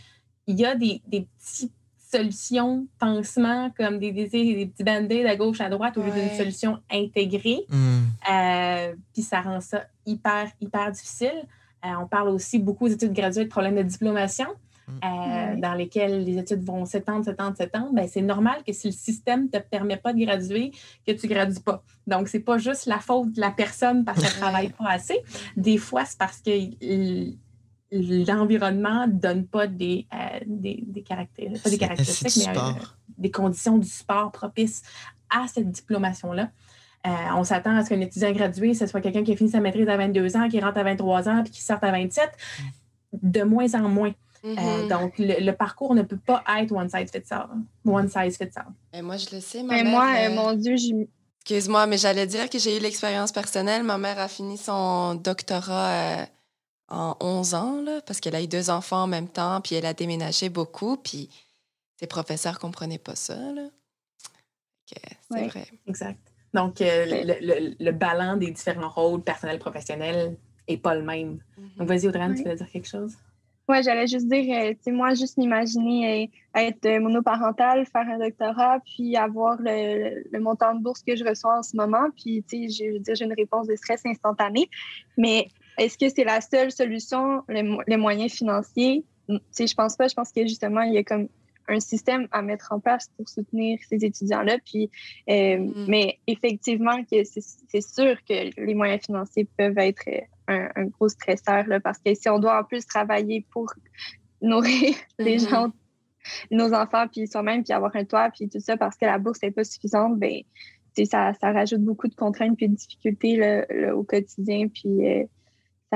il y a des, des petites solutions, pansements, comme des, des, des petits band-aids à gauche, à droite, au lieu d'une solution intégrée. Hmm. Euh, puis ça rend ça hyper, hyper difficile. Euh, on parle aussi beaucoup d'études graduées de problèmes de diplomation. Hmm. Euh, dans lesquels les études vont s'étendre, s'étendre, s'étendre, ben, c'est normal que si le système ne te permet pas de graduer, que tu ne gradues pas. Donc, ce n'est pas juste la faute de la personne parce qu'elle ne travaille pas assez. Des fois, c'est parce que l'environnement ne donne pas des, euh, des, des, caractéristiques, pas des caractéristiques, mais euh, des conditions du sport propices à cette diplomation-là. Euh, on s'attend à ce qu'un étudiant gradué, ce soit quelqu'un qui a fini sa maîtrise à 22 ans, qui rentre à 23 ans, puis qui sort à 27, de moins en moins. Mm-hmm. donc, le, parcours ne peut pas être one size fits all. One size fits all. Et moi, je le sais. mais moi, mon Dieu, j'ai Excuse-moi, mais j'allais dire que j'ai eu l'expérience personnelle. Ma mère a fini son doctorat euh, en 11 ans, là, parce qu'elle a eu deux enfants en même temps, puis elle a déménagé beaucoup, puis ses professeurs ne comprenaient pas ça. C'est vrai. Exact. Donc, euh, le, le, ballon des différents rôles personnels, professionnels n'est pas le même. Mm-hmm. Donc, vas-y, Audrey, tu veux dire quelque chose? Oui, j'allais juste dire, euh, tu sais, moi, juste m'imaginer euh, être monoparental, faire un doctorat, puis avoir le, le, montant de bourse que je reçois en ce moment. Puis, tu sais, je veux dire, j'ai une réponse de stress instantanée. Mais est-ce que c'est la seule solution, les, moyens financiers? Sais, je pense pas. Je pense que justement, il y a comme un système à mettre en place pour soutenir ces étudiants-là. Puis, euh, mm-hmm. Mais effectivement, que c'est sûr que les moyens financiers peuvent être un, gros stresseur là, parce que si on doit en plus travailler pour nourrir les mm-hmm. gens, nos enfants, puis soi-même, puis avoir un toit, puis tout ça, parce que la bourse n'est pas suffisante, ben, ça, ça rajoute beaucoup de contraintes puis de difficultés au quotidien. Puis, euh,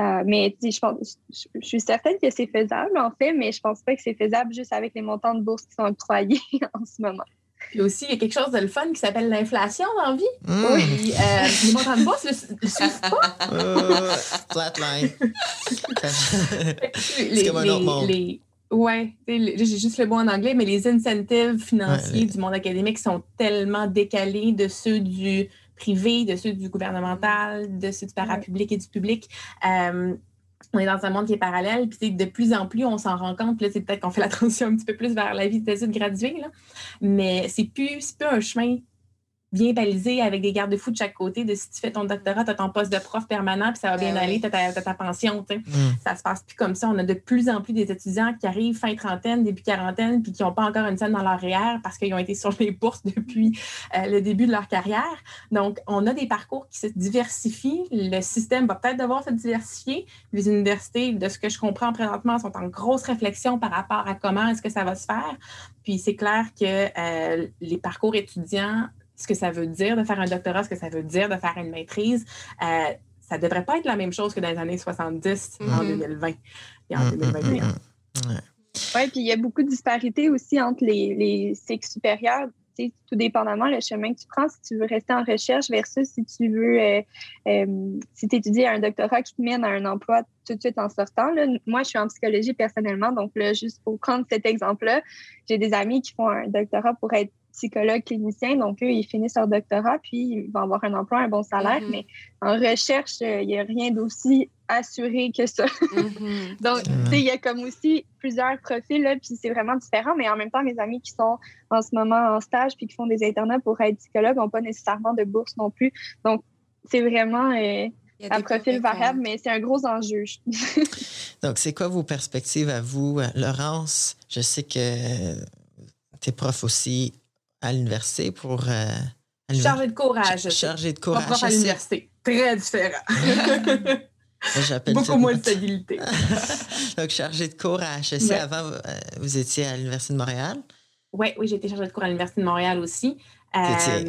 ça, mais je, pense, je, suis certaine que c'est faisable, en fait, mais je pense pas que c'est faisable juste avec les montants de bourse qui sont octroyés en ce moment. Puis aussi, il y a quelque chose de le fun qui s'appelle l'inflation dans la vie. Mmh. Oui. Euh, les montants de bourse ne le, suivent pas. Euh, flatline. C'est comme un autre monde. Les, ouais, j'ai juste le mot en anglais, mais les incentives financiers du monde académique sont tellement décalés de ceux du privé, de ceux du gouvernemental, de ceux du parapublic et du public. Euh, on est dans un monde qui est parallèle, puis de plus en plus, on s'en rend compte, puis là, c'est peut-être qu'on fait la transition un petit peu plus vers la vie d'études graduée, là, mais c'est plus, plus un chemin bien balisé avec des garde-fous de chaque côté de si tu fais ton doctorat, tu as ton poste de prof permanent, puis ça va bien ben aller, tu as, ta pension. Mm. Ça se passe plus comme ça. On a de plus en plus des étudiants qui arrivent fin trentaine, début quarantaine, puis qui n'ont pas encore une scène dans leur REER parce qu'ils ont été sur les bourses depuis euh, le début de leur carrière. Donc, on a des parcours qui se diversifient. Le système va peut-être devoir se diversifier. Les universités, de ce que je comprends présentement, sont en grosse réflexion par rapport à comment est-ce que ça va se faire. Puis c'est clair que euh, les parcours étudiants ce que ça veut dire de faire un doctorat, ce que ça veut dire de faire une maîtrise. Euh, ça ne devrait pas être la même chose que dans les années 70 en 2020 mm-hmm. et en 2021. Mm-hmm. Oui, puis il y a beaucoup de disparités aussi entre les, les cycles supérieurs tout dépendamment le chemin que tu prends, si tu veux rester en recherche versus si tu veux, euh, euh, si tu étudies un doctorat qui te mène à un emploi tout de suite en sortant. Là. Moi, je suis en psychologie personnellement, donc là, juste pour prendre cet exemple-là, j'ai des amis qui font un doctorat pour être psychologue clinicien. Donc, eux, ils finissent leur doctorat, puis ils vont avoir un emploi, un bon salaire. Mm-hmm. Mais en recherche, euh, il n'y a rien d'aussi assuré que ça. Mm-hmm. Donc, tu sais, il y a comme aussi plusieurs profils, là, puis c'est vraiment différent. Mais en même temps, mes amis qui sont en ce moment en stage, puis qui font des internats pour être psychologues, n'ont pas nécessairement de bourse non plus. Donc, c'est vraiment... Euh, un profil variable, mais c'est un gros enjeu. Donc, c'est quoi vos perspectives à vous, Laurence? Je sais que tu es prof aussi à l'université pour. Euh, chargé de courage. Chargé de courage. À l'université. Très différent. Beaucoup moins de stabilité. Donc, chargé de courage. sais, Avant, euh, vous étiez à l'Université de Montréal? Oui, oui, j'ai été chargée de cours à l'Université de Montréal aussi. Euh,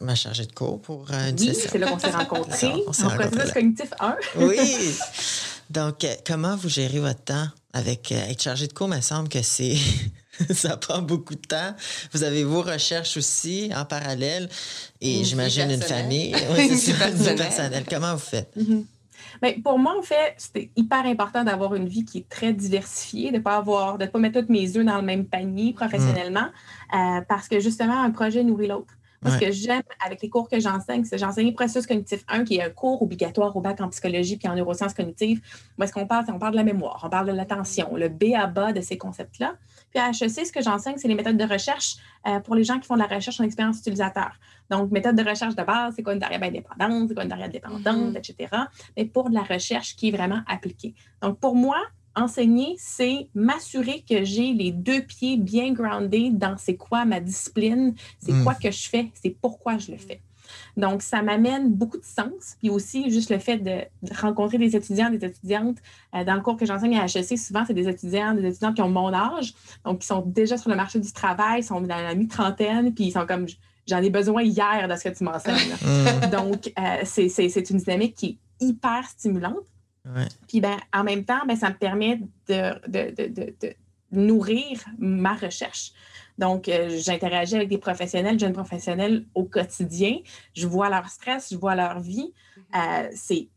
ma chargée de cours pour une oui, c'est là qu'on s'est rencontrés. on s'est rencontrés. cognitif 1. oui. Donc, comment vous gérez votre temps avec être chargé de cours? Il me semble que c'est ça prend beaucoup de temps. Vous avez vos recherches aussi en parallèle et j'imagine une famille. Oui, c'est personnel. personnel. Comment vous faites? Mm-hmm. Ben, pour moi, en fait, c'était hyper important d'avoir une vie qui est très diversifiée, de ne pas avoir, de pas mettre tous mes œufs dans le même panier professionnellement, mm. euh, parce que justement, un projet nourrit l'autre. Moi, ce que j'aime avec les cours que j'enseigne, c'est j'enseigne le processus cognitif 1, qui est un cours obligatoire au bac en psychologie puis en neurosciences cognitives. Où est-ce qu'on parle? On parle de la mémoire, on parle de l'attention, le B à bas de ces concepts-là. Puis à HEC, ce que j'enseigne, c'est les méthodes de recherche euh, pour les gens qui font de la recherche en expérience utilisateur. Donc, méthode de recherche de base, c'est quoi une variable indépendante, c'est quoi une variable dépendante, mm-hmm. etc. Mais pour de la recherche qui est vraiment appliquée. Donc, pour moi, enseigner, c'est m'assurer que j'ai les deux pieds bien groundés dans c'est quoi ma discipline, c'est mm. quoi que je fais, c'est pourquoi je le fais. Donc, ça m'amène beaucoup de sens. Puis aussi, juste le fait de, rencontrer des étudiants, des étudiantes. Euh, dans le cours que j'enseigne à HEC, souvent, c'est des étudiants, des étudiants qui ont mon âge, donc qui sont déjà sur le marché du travail, sont dans la mi-trentaine, puis ils sont comme j'en ai besoin hier de ce que tu m'enseignes. Mm. Donc, euh, c'est une dynamique qui est hyper stimulante. Puis ben, en même temps, ben, ça me permet de, nourrir ma recherche. Donc, euh, j'interagis avec des professionnels, jeunes professionnels au quotidien. Je vois leur stress, je vois leur vie. Mm-hmm. Euh, c'est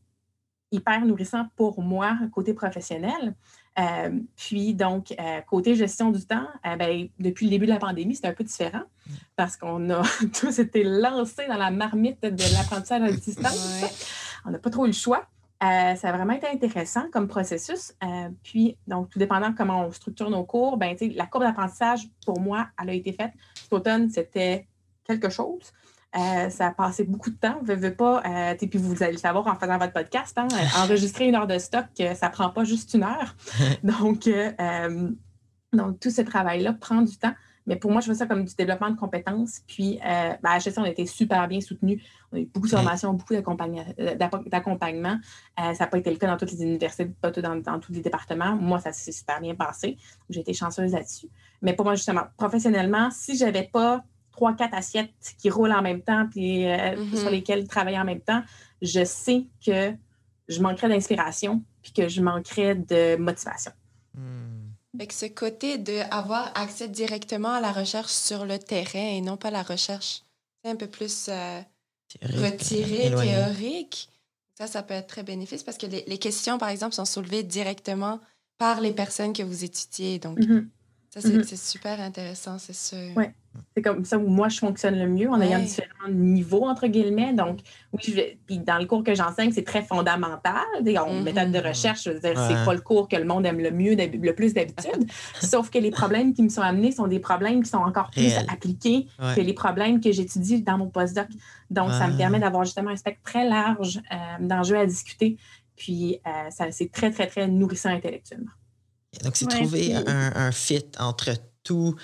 hyper nourrissant pour moi, côté professionnel. Euh, puis, donc, côté gestion du temps, ben, depuis le début de la pandémie, c'est un peu différent mm. parce qu'on a tous été lancés dans la marmite de l'apprentissage à distance. On n'a pas trop eu le choix. Euh, ça a vraiment été intéressant comme processus. Euh, puis, donc, tout dépendant de comment on structure nos cours, ben, la courbe d'apprentissage, pour moi, elle a été faite. Cet automne, c'était quelque chose. Euh, ça a passé beaucoup de temps. Vous pas, et puis vous allez le savoir en faisant votre podcast, hein, enregistrer une heure de stock, ça ne prend pas juste une heure. donc, donc, tout ce travail-là prend du temps. Mais pour moi, je vois ça comme du développement de compétences. Puis, euh, ben, à HEC, on a été super bien soutenus. On a eu beaucoup de formations, beaucoup euh, d'accompagnement. Euh, ça n'a pas été le cas dans toutes les universités, pas tout dans, tous les départements. Moi, ça s'est super bien passé. J'ai été chanceuse là-dessus. Mais pour moi, justement, professionnellement, si je n'avais pas trois, quatre assiettes qui roulent en même temps, puis mm-hmm. sur lesquelles travailler en même temps, je sais que je manquerais d'inspiration, puis que je manquerais de motivation. Avec ce côté d'avoir accès directement à la recherche sur le terrain et non pas la recherche un peu plus euh, retirée, théorique, ça, ça peut être très bénéfique parce que les, questions, par exemple, sont soulevées directement par les personnes que vous étudiez. Donc, mm-hmm. ça, mm-hmm. c'est super intéressant, c'est sûr. Ouais. C'est comme ça où moi, je fonctionne le mieux en ayant différents niveaux, entre guillemets. Donc, oui, puis dans le cours que j'enseigne, c'est très fondamental. En mm-hmm. méthode de recherche, je veux dire, c'est pas le cours que le monde aime le mieux, le plus d'habitude. Sauf que les problèmes qui me sont amenés sont des problèmes qui sont encore plus appliqués que les problèmes que j'étudie dans mon postdoc. Donc, ça me permet d'avoir justement un spectre très large euh, d'enjeux à discuter. Puis, euh, ça c'est très, très, très nourrissant intellectuellement. Donc, c'est trouver un, un fit entre tout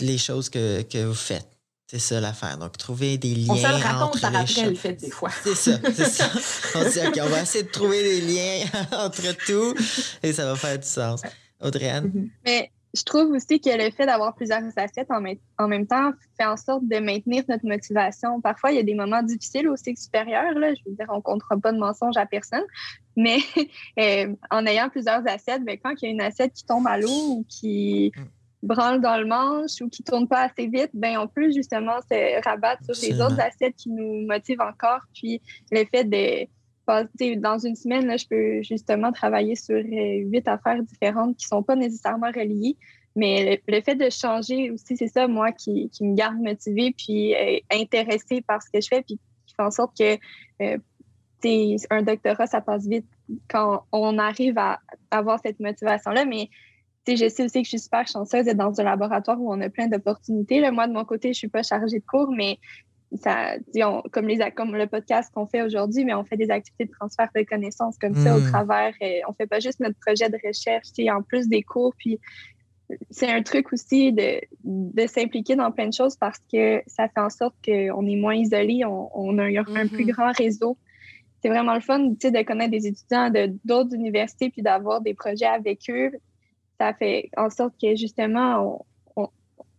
les choses que, que vous faites. C'est ça l'affaire. Donc, trouver des liens. On se le raconte par après le fait des fois. C'est ça, c'est ça. On dit, OK, on va essayer de trouver des liens entre tout et ça va faire du sens. Audrey-Anne? Mm-hmm. Mais je trouve aussi que le fait d'avoir plusieurs assiettes en, en, même temps fait en sorte de maintenir notre motivation. Parfois, il y a des moments difficiles au cycle supérieur. Là. Je veux dire, on ne comptera pas de mensonges à personne. Mais euh, en ayant plusieurs assiettes, ben, quand il y a une assiette qui tombe à l'eau ou qui. Branle dans le manche ou qui tourne pas assez vite, ben on peut justement se rabattre sur les autres assiettes qui nous motivent encore. Puis le fait de passer dans une semaine, là, je peux justement travailler sur euh, huit affaires différentes qui sont pas nécessairement reliées. Mais le, fait de changer aussi, c'est ça, moi, qui, qui, me garde motivée puis euh, intéressée par ce que je fais, puis qui fait en sorte que euh, un doctorat, ça passe vite quand on arrive à avoir cette motivation-là. Mais je sais aussi que je suis super chanceuse d'être dans un laboratoire où on a plein d'opportunités. Moi, de mon côté, je ne suis pas chargée de cours, mais ça, comme, les, comme le podcast qu'on fait aujourd'hui, mais on fait des activités de transfert de connaissances comme ça au hmm. travers. Et on ne fait pas juste notre projet de recherche, en plus des cours. Puis c'est un truc aussi de, de s'impliquer dans plein de choses parce que ça fait en sorte qu'on est moins isolé, on, a un, plus mm-hmm. grand réseau. C'est vraiment le fun de connaître des étudiants de d'autres universités puis d'avoir des projets avec eux ça fait en sorte que justement,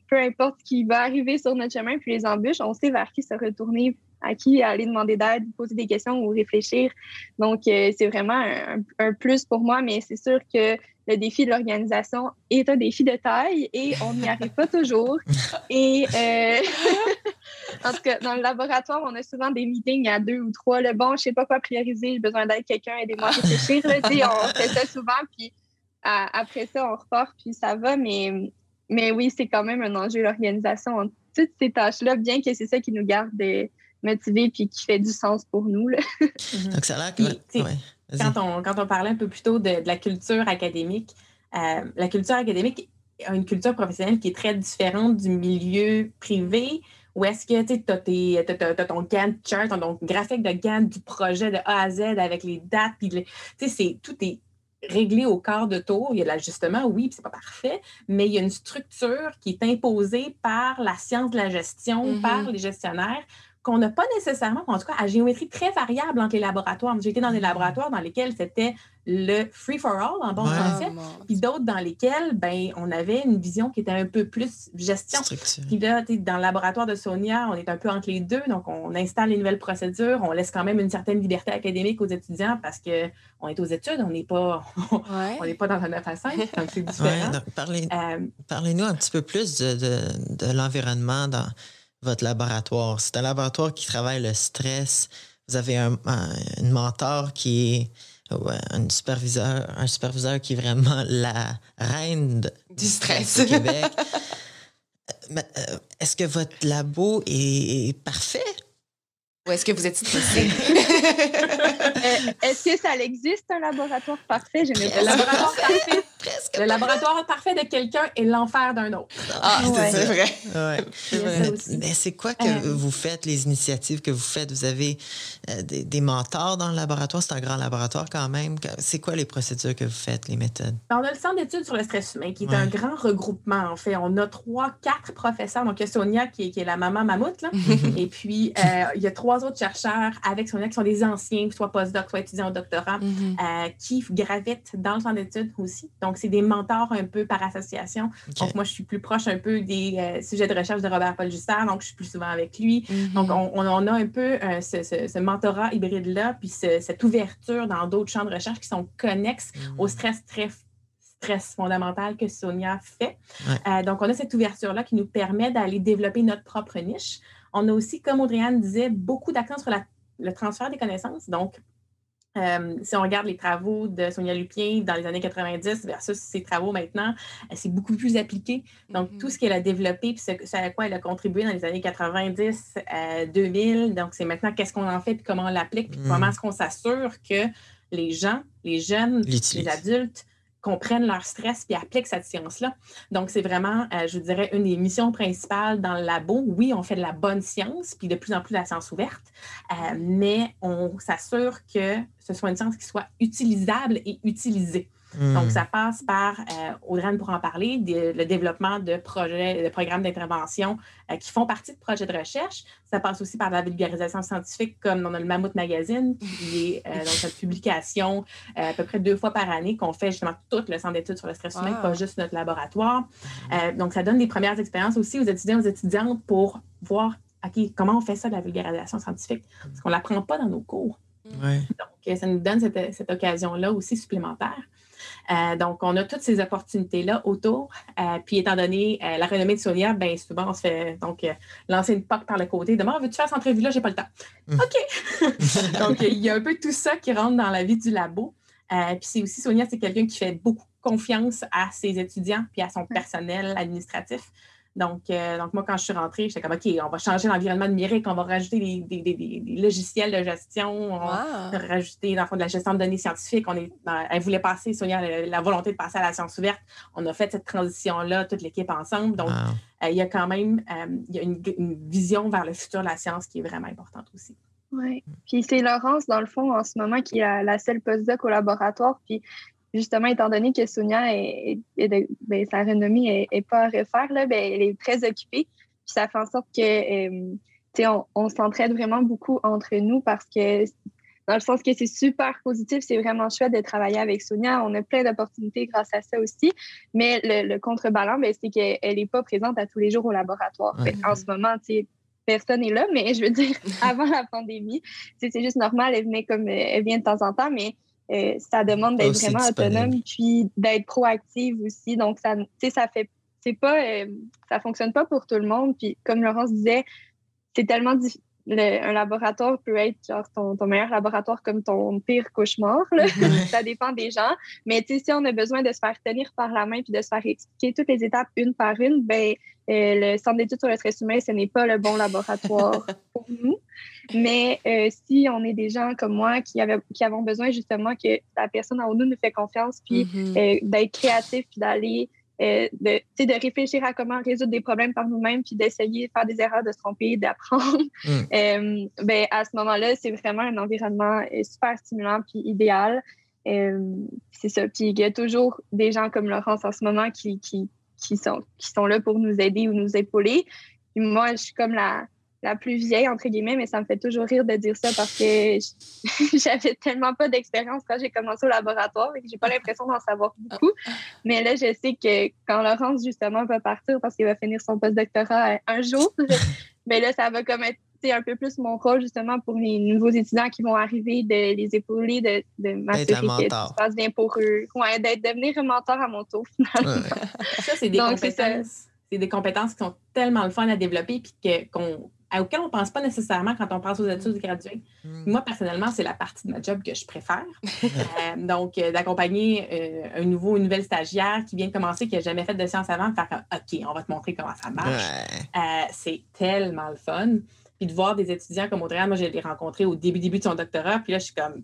peu importe ce qui va arriver sur notre chemin, puis les embûches, on sait vers qui se retourner, à qui aller demander d'aide, poser des questions ou réfléchir. Donc, euh, c'est vraiment un, plus pour moi, mais c'est sûr que le défi de l'organisation est un défi de taille et on n'y arrive pas toujours. Et euh, en dans le laboratoire, on a souvent des meetings à deux ou trois. Le bon, je sais pas quoi prioriser, j'ai besoin d'aide quelqu'un, aidez-moi à réfléchir. on fait ça souvent, puis après ça, on repart, puis ça va. Mais, mais oui, c'est quand même un enjeu, l'organisation. Toutes ces tâches-là, bien que c'est ça qui nous garde motivés puis qui fait du sens pour nous. Mhm. Donc, ça a l'air que. quand, on, quand on parlait un peu plus tôt de, la culture académique, euh, la culture académique a une culture professionnelle qui est très différente du milieu privé. Ou est-ce que tu as, ton Gantt chart, ton, graphique de Gantt du projet de A à Z avec les dates, puis tout est réglé au quart de tour. Il y a l'ajustement, oui, puis c'est pas parfait, mais il y a une structure qui est imposée par la science de la gestion, mm-hmm. par les gestionnaires, qu'on n'a pas nécessairement, en tout cas à géométrie très variable entre les laboratoires. J'ai été dans des laboratoires dans lesquels c'était le free for all en bon français, oh, puis d'autres dans lesquels ben, on avait une vision qui était un peu plus gestion. Puis là, dans le laboratoire de Sonia, on est un peu entre les deux, donc on installe les nouvelles procédures, on laisse quand même une certaine liberté académique aux étudiants parce qu'on est aux études, on n'est pas, on n'est pas dans un 9 à 5, donc c'est différent. Euh, parlez-nous un petit peu plus de, de l'environnement dans votre laboratoire. C'est un laboratoire qui travaille le stress. Vous avez un, mentor qui est un superviseur, un superviseur qui est vraiment la reine du stress au Québec. Euh, est-ce que votre labo est parfait? Ou est-ce que vous êtes stressé? Euh, est-ce que ça existe un laboratoire parfait? Je le laboratoire parfait. Presque le laboratoire parfait de quelqu'un est l'enfer d'un autre. Ah, c'est vrai. Ouais. Mais c'est quoi que euh. vous faites, les initiatives que vous faites? Vous avez euh, des, mentors dans le laboratoire? C'est un grand laboratoire quand même. C'est quoi les procédures que vous faites, les méthodes? On a le Centre d'études sur le stress humain, qui est un grand regroupement, en fait. On a trois, quatre professeurs. Donc, il y a Sonia, qui est, qui est la maman mammouth, là. Et puis, il y a trois autres chercheurs avec Sonia qui sont des anciens, soit postdoc, soit étudiants au doctorat, mhm. euh, qui gravitent dans le centre d'études aussi. Donc, c'est des mentors un peu par association. Donc, moi, je suis plus proche un peu des euh, sujets de recherche de Robert-Paul Justard, donc je suis plus souvent avec lui. Mhm. Donc, on, a un peu euh, ce, mentorat hybride-là, puis cette ouverture dans d'autres champs de recherche qui sont connexes au mhm. stress très stress fondamental que Sonia fait. donc, on a cette ouverture-là qui nous permet d'aller développer notre propre niche. On a aussi, comme Audrey-Anne disait, beaucoup d'accent sur le transfert des connaissances. Donc, euh, si on regarde les travaux de Sonia Lupien dans les années 90 versus ses travaux maintenant, euh, c'est beaucoup plus appliqué. Donc, tout mm-hmm. ce qu'elle a développé, puis ce, à quoi elle a contribué dans les années 90, 2000, euh, donc c'est maintenant qu'est-ce qu'on en fait, puis comment on l'applique, puis comment mm. est-ce qu'on s'assure que les gens, les jeunes, les adultes comprennent leur stress puis appliquent cette science-là. Donc, c'est vraiment, euh, je dirais, une des missions principales dans le labo. Oui, on fait de la bonne science, puis de plus en plus de la science ouverte, euh, mais on s'assure que ce soit une science qui soit utilisable et utilisée. Donc, hmm. ça passe par, euh, Audrey pour en parler, le développement de projets, de programmes d'intervention euh, qui font partie de projets de recherche. Ça passe aussi par la vulgarisation scientifique, comme dans le Mammouth Magazine, qui est euh, donc publication euh, à peu près deux fois par année qu'on fait justement tout le centre d'études sur le stress humain, pas juste notre laboratoire. donc, ça donne des premières expériences aussi aux étudiants, aux étudiantes pour voir, OK, comment on fait ça, la vulgarisation scientifique? Parce qu'on ne l'apprend pas dans nos cours. Donc, ça nous donne cette, cette occasion-là aussi supplémentaire. Euh, donc, on a toutes ces opportunités-là autour. Euh, puis, étant donné euh, la renommée de Sonia, bien souvent, on se fait donc lancer une porte par le côté. Demain, veux-tu faire cette entrevue-là? J'ai pas le temps. Mm. OK. donc, il y a un peu tout ça qui rentre dans la vie du labo. puis, c'est aussi, Sonia, c'est quelqu'un qui fait beaucoup confiance à ses étudiants puis à son personnel administratif. Donc, euh, donc, moi, quand je suis rentrée, j'étais comme, OK, on va changer l'environnement numérique, on va rajouter des, logiciels de gestion, on va rajouter, dans le fond, de la gestion de données scientifiques. On est, elle voulait passer, Sonia, la, volonté de passer à la science ouverte. On a fait cette transition-là, toute l'équipe ensemble. Donc, euh, il y a quand même euh, il y a une, vision vers le futur de la science qui est vraiment importante aussi. Oui. Puis c'est Laurence, dans le fond, en ce moment, qui est la seule postdoc au laboratoire. Puis justement, étant donné que Sonia, est, ben, sa renommée n'est pas à refaire, là, ben, elle est très occupée. Puis ça fait en sorte que, euh, on, on s'entraide vraiment beaucoup entre nous parce que, dans le sens que c'est super positif, c'est vraiment chouette de travailler avec Sonia. On a plein d'opportunités grâce à ça aussi. Mais le, contrebalan, ben, c'est qu'elle n'est pas présente à tous les jours au laboratoire. En ce moment, personne n'est là, mais je veux dire, avant la pandémie, c'est juste normal, elle venait comme elle vient de temps en temps, mais euh, ça demande d'être vraiment autonome puis d'être proactive aussi. Donc, ça, ça fait, c'est pas, euh, ça fonctionne pas pour tout le monde. Puis, comme Laurence disait, c'est tellement difficile. Un laboratoire peut être genre ton, meilleur laboratoire comme ton pire cauchemar. ça dépend des gens. Mais si on a besoin de se faire tenir par la main puis de se faire expliquer toutes les étapes une par une, ben, euh, le Centre d'études sur le stress humain, ce n'est pas le bon laboratoire pour nous. Mais euh, si on est des gens comme moi qui, avaient, qui avons besoin justement que la personne en haut nous nous fait confiance, puis mm-hmm. euh, d'être créatif, puis d'aller, euh, de, de réfléchir à comment résoudre des problèmes par nous-mêmes, puis d'essayer de faire des erreurs, de se tromper, d'apprendre, mm. ben, à ce moment-là, c'est vraiment un environnement super stimulant, puis idéal. c'est ça. Puis il y a toujours des gens comme Laurence en ce moment qui, qui, qui, sont, qui sont là pour nous aider ou nous épauler. Puis moi, je suis comme la la plus vieille, entre guillemets, mais ça me fait toujours rire de dire ça parce que j'avais tellement pas d'expérience quand j'ai commencé au laboratoire et que j'ai pas l'impression d'en savoir beaucoup. Mais là, je sais que quand Laurence, justement, va partir parce qu'il va finir son postdoctorat un jour, mais là, ça va comme être un peu plus mon rôle, justement, pour les nouveaux étudiants qui vont arriver, de les épauler, de, de m'assurer que tout se passe bien pour eux. Ouais, d'être devenir un mentor à mon tour, finalement. Ça, c'est des compétences. C'est des compétences qui sont tellement le fun à développer puis qu'on auquel on ne pense pas nécessairement quand on pense aux études graduées. Mm. Moi, personnellement, c'est la partie de ma job que je préfère. Euh, donc, euh, d'accompagner euh, un nouveau, une nouvelle stagiaire qui vient de commencer, qui n'a jamais fait de sciences avant, faire comme OK, on va te montrer comment ça marche. c'est tellement le fun. Puis de voir des étudiants comme Audrey, moi, je l'ai rencontré au début, début de son doctorat. Puis là, je suis comme,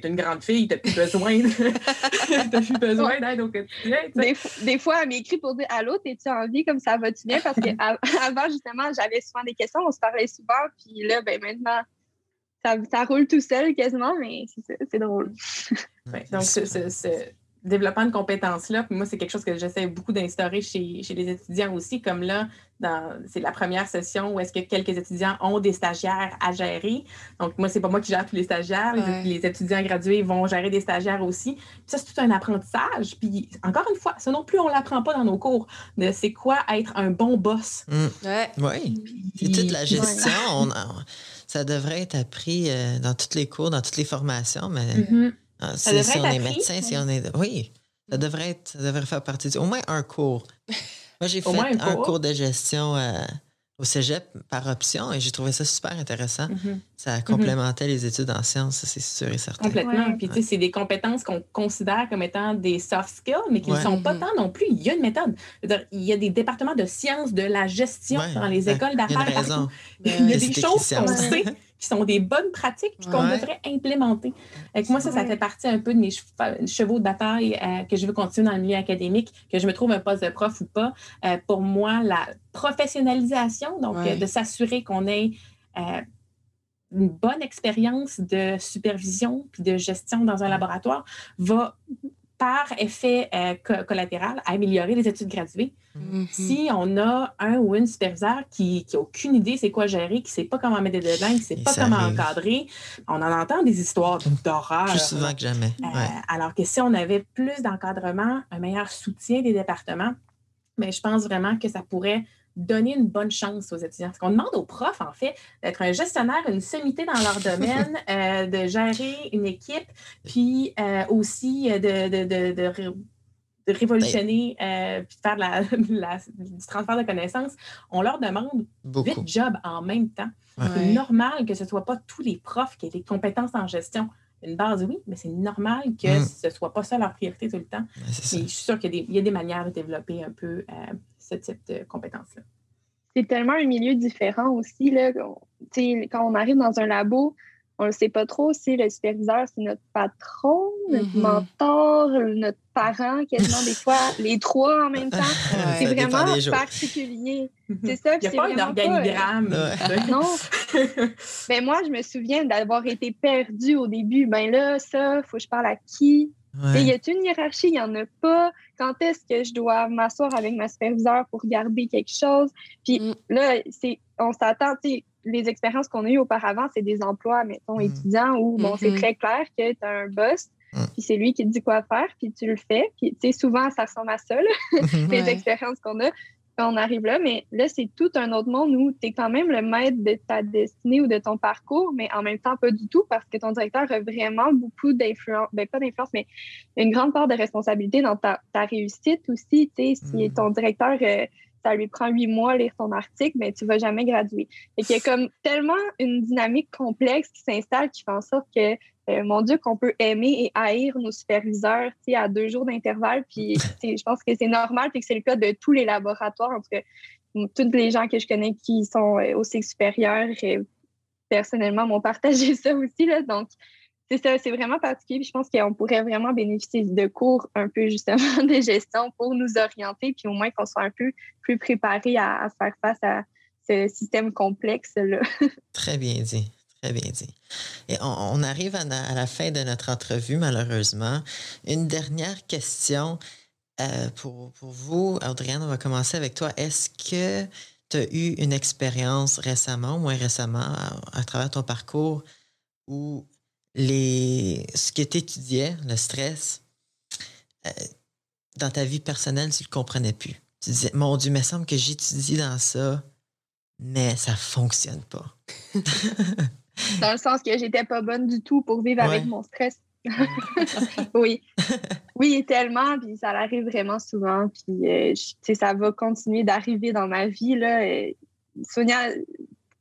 t'es une grande fille, t'as plus besoin, t'as plus besoin d'aide au quotidien. Des, des, fois, elle m'écrit pour dire Allô, t'es-tu en vie, comme ça va-tu bien? Parce qu'avant, justement, j'avais souvent des questions, on se parlait souvent. Puis là, ben maintenant, ça, ça roule tout seul quasiment, mais c'est drôle. donc, c'est développement de compétences-là, moi, c'est quelque chose que j'essaie beaucoup d'instaurer chez, chez, les étudiants aussi, comme là, c'est la première session où est-ce que quelques étudiants ont des stagiaires à gérer. Donc, moi, c'est pas moi qui gère tous les stagiaires. Les, étudiants gradués vont gérer des stagiaires aussi. Puis ça, c'est tout un apprentissage. Puis, encore une fois, ça non plus, on l'apprend pas dans nos cours. De c'est quoi être un bon boss. Mmh. Oui. C'est toute la gestion. ça devrait être appris euh, dans tous les cours, dans toutes les formations, mais... Mmh. Si, on est médecin, si on est. Oui, ça devrait, être, ça devrait faire partie du. Au moins un cours. Moi, j'ai fait un, cours. de gestion euh, au cégep par option et j'ai trouvé ça super intéressant. Mm-hmm. Ça mm-hmm. complémentait les études en sciences, c'est sûr et certain. Complètement. Puis, tu sais, c'est des compétences qu'on considère comme étant des soft skills, mais qui ne sont pas mm-hmm. tant non plus. Il y a une méthode. Il y a des départements de sciences de la gestion dans les écoles d'affaires. Il y a, des choses qu'on sait qui sont des bonnes pratiques puis qu'on devrait implémenter. Avec moi, ça, ça fait partie un peu de mes chevaux de bataille euh, que je veux continuer dans le milieu académique, que je me trouve un poste de prof ou pas. Euh, pour moi, la professionnalisation, donc euh, de s'assurer qu'on ait une bonne expérience de supervision puis de gestion dans un laboratoire va par effet euh, collatéral, améliorer les études graduées. Mm-hmm. Si on a un ou une superviseur qui n'a aucune idée c'est quoi gérer, qui ne sait pas comment mettre des deadlines, qui ne sait pas comment encadrer, on en entend des histoires d'horreur. Plus souvent que jamais. Euh, alors que si on avait plus d'encadrement, un meilleur soutien des départements, mais ben, je pense vraiment que ça pourrait donner une bonne chance aux étudiants. Parce qu'on demande aux profs, en fait, d'être un gestionnaire, une sommité dans leur domaine, euh, de gérer une équipe, puis euh, aussi euh, de, de, de, révolutionner, puis de faire la, du transfert de connaissances. On leur demande huit jobs en même temps. C'est normal que ce ne soit pas tous les profs qui aient des compétences en gestion une base, oui, mais c'est normal que mm. ce ne soit pas ça leur priorité tout le temps. je suis sûre qu'il y, a des manières de développer un peu type de compétences-là. C'est tellement un milieu différent aussi. Là, quand on arrive dans un labo, on ne sait pas trop si le superviseur, c'est notre patron, notre mm-hmm. mentor, notre parent, quasiment des fois, les trois en même temps. c'est vraiment particulier. Mm-hmm. C'est ça. Il n'y a pas un organigramme. non. ben moi, je me souviens d'avoir été perdue au début. Ben là, ça, il faut que je parle à qui? Il y a une hiérarchie? Il n'y en a pas. Quand est-ce que je dois m'asseoir avec ma superviseure pour regarder quelque chose? Puis mm. là, c'est, on s'attend, les expériences qu'on a eues auparavant, c'est des emplois, mettons, mm. étudiants où, bon, c'est mm-hmm. très clair que tu as un boss, mm. puis c'est lui qui te dit quoi faire, puis tu le fais. Puis, tu sais, souvent, ça ressemble à ça, les expériences qu'on a quand on arrive là, mais là, c'est tout un autre monde où tu es quand même le maître de ta destinée ou de ton parcours, mais en même temps, pas du tout, parce que ton directeur a vraiment beaucoup d'influence, ben pas d'influence, mais une grande part de responsabilité dans ta, réussite aussi. Tu sais, si mm. ton directeur, euh, ça lui prend huit mois à lire ton article, mais tu vas jamais graduer. Et qu'il y a comme tellement une dynamique complexe qui s'installe qui fait en sorte que euh, mon Dieu, qu'on peut aimer et haïr nos superviseurs à deux jours d'intervalle. Puis je pense que c'est normal, puis que c'est le cas de tous les laboratoires. En tout cas, tous les gens que je connais qui sont euh, au cycle supérieur, et personnellement, m'ont partagé ça aussi. Là, donc, c'est ça, c'est vraiment particulier. Je pense qu'on pourrait vraiment bénéficier de cours un peu justement de gestion pour nous orienter, puis au moins qu'on soit un peu plus préparé à, à faire face à ce système complexe-là. Très bien dit. Très bien dit. Et on, arrive à, la fin de notre entrevue, malheureusement. Une dernière question euh, pour, pour, vous. Audriane, on va commencer avec toi. Est-ce que tu as eu une expérience récemment, moins récemment, à, travers ton parcours, où les, ce que tu étudiais, le stress, euh, dans ta vie personnelle, tu ne le comprenais plus. Tu disais, mon Dieu, il me semble que j'étudie dans ça, mais ça fonctionne pas. dans le sens que j'étais pas bonne du tout pour vivre avec mon stress. oui. Oui, tellement. Puis ça arrive vraiment souvent. Puis euh, ça va continuer d'arriver dans ma vie. Là. Sonia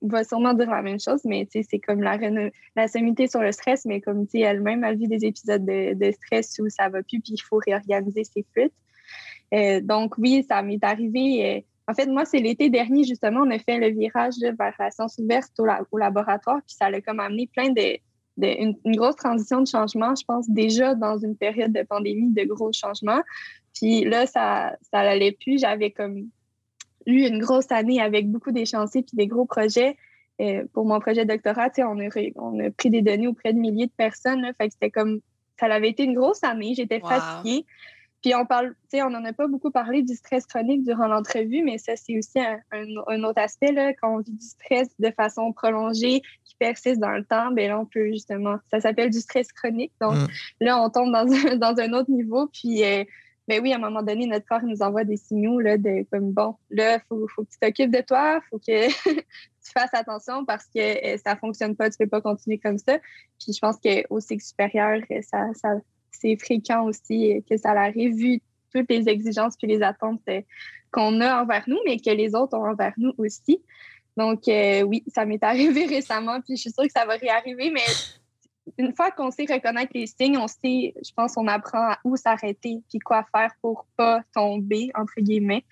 va sûrement dire la même chose, mais c'est comme la, la sommité sur le stress, mais comme elle-même a vu des épisodes de, stress où ça va plus, puis il faut réorganiser ses fuites. Euh, donc oui, ça m'est arrivé. Euh, en fait, moi, c'est l'été dernier, justement, on a fait le virage vers la science ouverte au, au, laboratoire, puis ça a comme amené plein de, une, grosse transition de changement, je pense, déjà dans une période de pandémie, de gros changements. Puis là, ça, ça plus. J'avais comme eu une grosse année avec beaucoup d'échéanciers puis des gros projets. Euh, pour mon projet de doctorat, on a, on a pris des données auprès de milliers de personnes. Là, fait que c'était comme, ça avait été une grosse année. J'étais fatiguée. Puis on parle, tu sais, on n'en a pas beaucoup parlé du stress chronique durant l'entrevue, mais ça, c'est aussi un, autre aspect, là, quand on vit du stress de façon prolongée, qui persiste dans le temps, bien là, on peut justement, ça s'appelle du stress chronique. Donc mm. là, on tombe dans un, dans un autre niveau, puis euh, ben oui, à un moment donné, notre corps nous envoie des signaux là, de comme bon, là, il faut, faut, que tu t'occupes de toi, il faut que tu fasses attention parce que euh, ça ne fonctionne pas, tu ne peux pas continuer comme ça. Puis je pense qu'au cycle supérieur, ça, ça, c'est fréquent aussi que ça arrive, vu toutes les exigences puis les attentes euh, qu'on a envers nous, mais que les autres ont envers nous aussi. Donc, euh, oui, ça m'est arrivé récemment, puis je suis sûre que ça va réarriver, mais une fois qu'on sait reconnaître les signes, on sait, je pense, on apprend à où s'arrêter, puis quoi faire pour pas tomber, entre guillemets.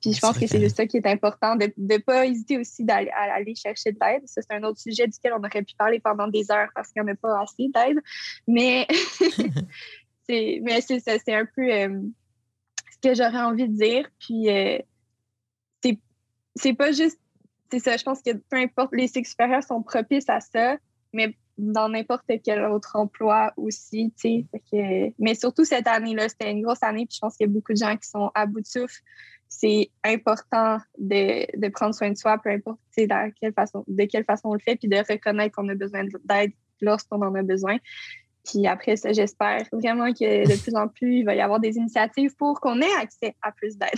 Puis je pense que c'est juste ça qui est important, de ne pas hésiter aussi d'aller aller chercher de l'aide. Ça, c'est un autre sujet duquel on aurait pu parler pendant des heures parce qu'il n'y en a pas assez d'aide. Mais c'est mais c'est ça, c'est un peu euh, ce que j'aurais envie de dire. Puis euh, c'est pas juste, c'est ça, je pense que peu importe, les cycles supérieurs sont propices à ça, mais dans n'importe quel autre emploi aussi, tu sais. Mais surtout cette année-là, c'était une grosse année, puis je pense qu'il y a beaucoup de gens qui sont à bout de souffle. C'est important de, de, prendre soin de soi, peu importe dans quelle façon, de quelle façon on le fait, puis de reconnaître qu'on a besoin d'aide lorsqu'on en a besoin. Puis après ça, j'espère vraiment que de plus en plus, il va y avoir des initiatives pour qu'on ait accès à plus d'aide.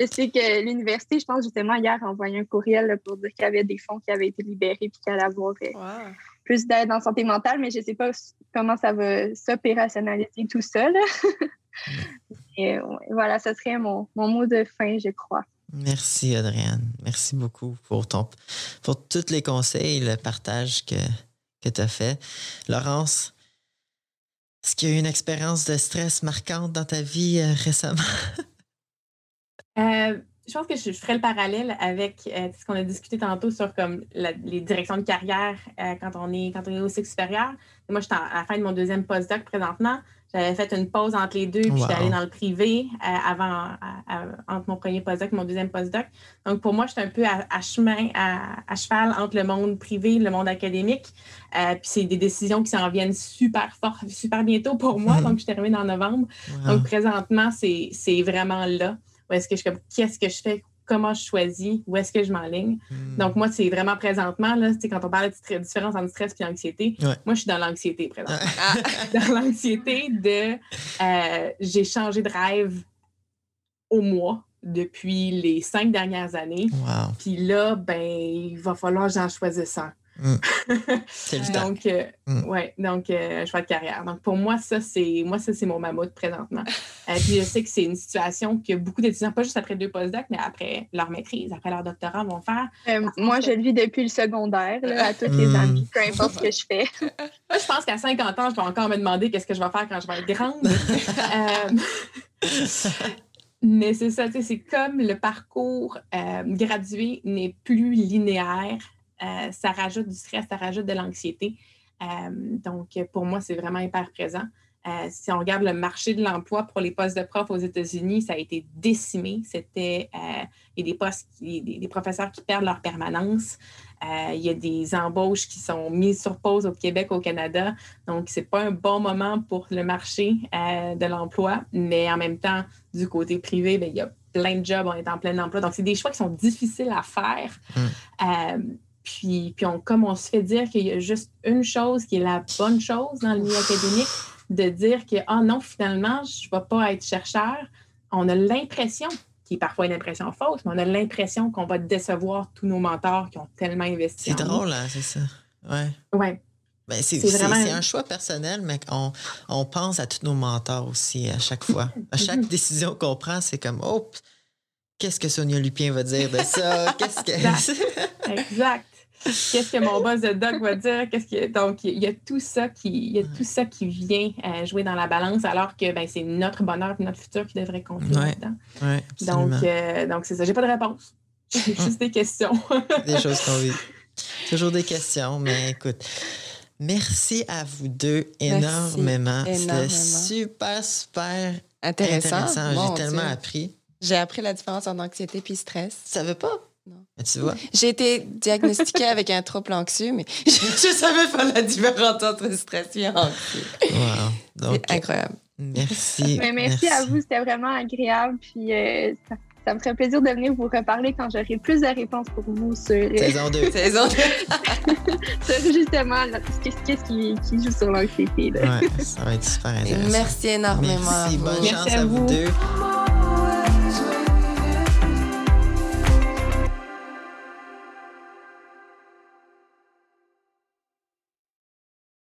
Je sais que l'université, je pense justement hier, a envoyé un courriel pour dire qu'il y avait des fonds qui avaient été libérés puis qu'il allait avoir euh, plus d'aide en santé mentale, mais je ne sais pas comment ça va s'opérationnaliser tout seul. Et voilà, ce serait mon, mon mot de fin, je crois. Merci, Adrienne. Merci beaucoup pour, ton, pour tous les conseils et le partage que, que tu as fait. Laurence, est-ce qu'il y a eu une expérience de stress marquante dans ta vie euh, récemment? Euh, je pense que je, ferai le parallèle avec euh, ce qu'on a discuté tantôt sur comme les directions de carrière quand, on est, quand on est au cycle supérieur. moi, je suis à la fin de mon deuxième postdoc présentement. J'avais fait une pause entre les deux, puis je suis allée dans le privé euh, avant, entre mon premier postdoc et mon deuxième postdoc. Donc, pour moi, j'étais un peu à, chemin, à, cheval entre le monde privé et le monde académique. Euh, puis c'est des décisions qui s'en viennent super fort, super bientôt pour moi. Donc, je termine en novembre. Donc, présentement, c'est vraiment là. Où est-ce que je qu'est-ce que je fais? comment je choisis, où est-ce que je m'enligne? Hmm. Donc, moi, c'est vraiment présentement, là, quand on parle de différence entre stress et anxiété, moi, je suis dans l'anxiété présentement. Ah. dans l'anxiété de euh, j'ai changé de rêve au mois depuis les cinq dernières années. Puis là, ben, il va falloir que j'en choisisse un. Mm. donc, euh, mm. ouais, donc euh, choix de carrière. Donc, pour moi, ça, c'est moi, ça, c'est mon mammouth présentement. Euh, puis je sais que c'est une situation que beaucoup d'étudiants, pas juste après deux postdocs, mais après leur maîtrise, après leur doctorat, vont faire. moi, je le vis depuis le secondaire, à toutes les mm. années, peu importe ce que je fais. moi, je pense qu'à 50 ans, je vais encore me demander qu'est-ce que je vais faire quand je vais être grande. mais c'est ça, c'est comme le parcours gradué n'est plus linéaire euh, ça rajoute du stress, ça rajoute de l'anxiété. Euh, donc, pour moi, c'est vraiment hyper présent. Euh, si on regarde le marché de l'emploi pour les postes de prof aux États-Unis, ça a été décimé. C'était il y a des postes, des, professeurs qui perdent leur permanence. il y a des embauches qui sont mises sur pause au Québec, au Canada. Donc, ce n'est pas un bon moment pour le marché de l'emploi. Mais en même temps, du côté privé, bien, il y a plein de jobs, on est en plein emploi. Donc, c'est des choix qui sont difficiles à faire. Euh, puis, puis on, comme on se fait dire qu'il y a juste une chose qui est la bonne chose dans le milieu académique, de dire que, ah non, finalement, je ne vais pas être chercheur, on a l'impression, qui est parfois une impression fausse, mais on a l'impression qu'on va décevoir tous nos mentors qui ont tellement investi. C'est drôle, hein, c'est ça. Ouais. Ouais. Ben, c'est vraiment... un choix personnel, mais on, on, pense à tous nos mentors aussi à chaque fois. À chaque décision qu'on prend, c'est comme, oh, qu'est-ce que Sonia Lupien va dire de ça? Qu'est-ce que. exact. exact. Qu'est-ce que mon boss de doc va dire? Qu'est-ce que... Donc, il y a tout ça qui, il y a tout ça qui vient euh, jouer dans la balance, alors que ben, c'est notre bonheur et notre futur qui devrait compter ouais. là-dedans. Ouais, donc, euh, donc, c'est ça. J'ai pas de réponse. Juste des questions. des choses qu'on vit. Toujours des questions, mais écoute. Merci à vous deux énormément. C'était super, super intéressant. intéressant. J'ai tellement appris. J'ai appris la différence entre anxiété et stress. Tu savais pas? Non. tu vois? J'ai été diagnostiquée avec un trouble anxieux, mais je, ne savais pas la différence entre stress et anxieux. Wow. C'est incroyable. Merci. Mais merci, à vous, c'était vraiment agréable. Puis euh, ça, ça, me ferait plaisir de venir vous reparler quand j'aurai plus de réponses pour vous sur. euh, Saison 2. Saison 2. sur justement qu'est-ce qui, qui, joue sur l'anxiété. Ouais, ça va être super intéressant. Merci énormément. Merci. Bonne Merci chance à à vous vous. deux.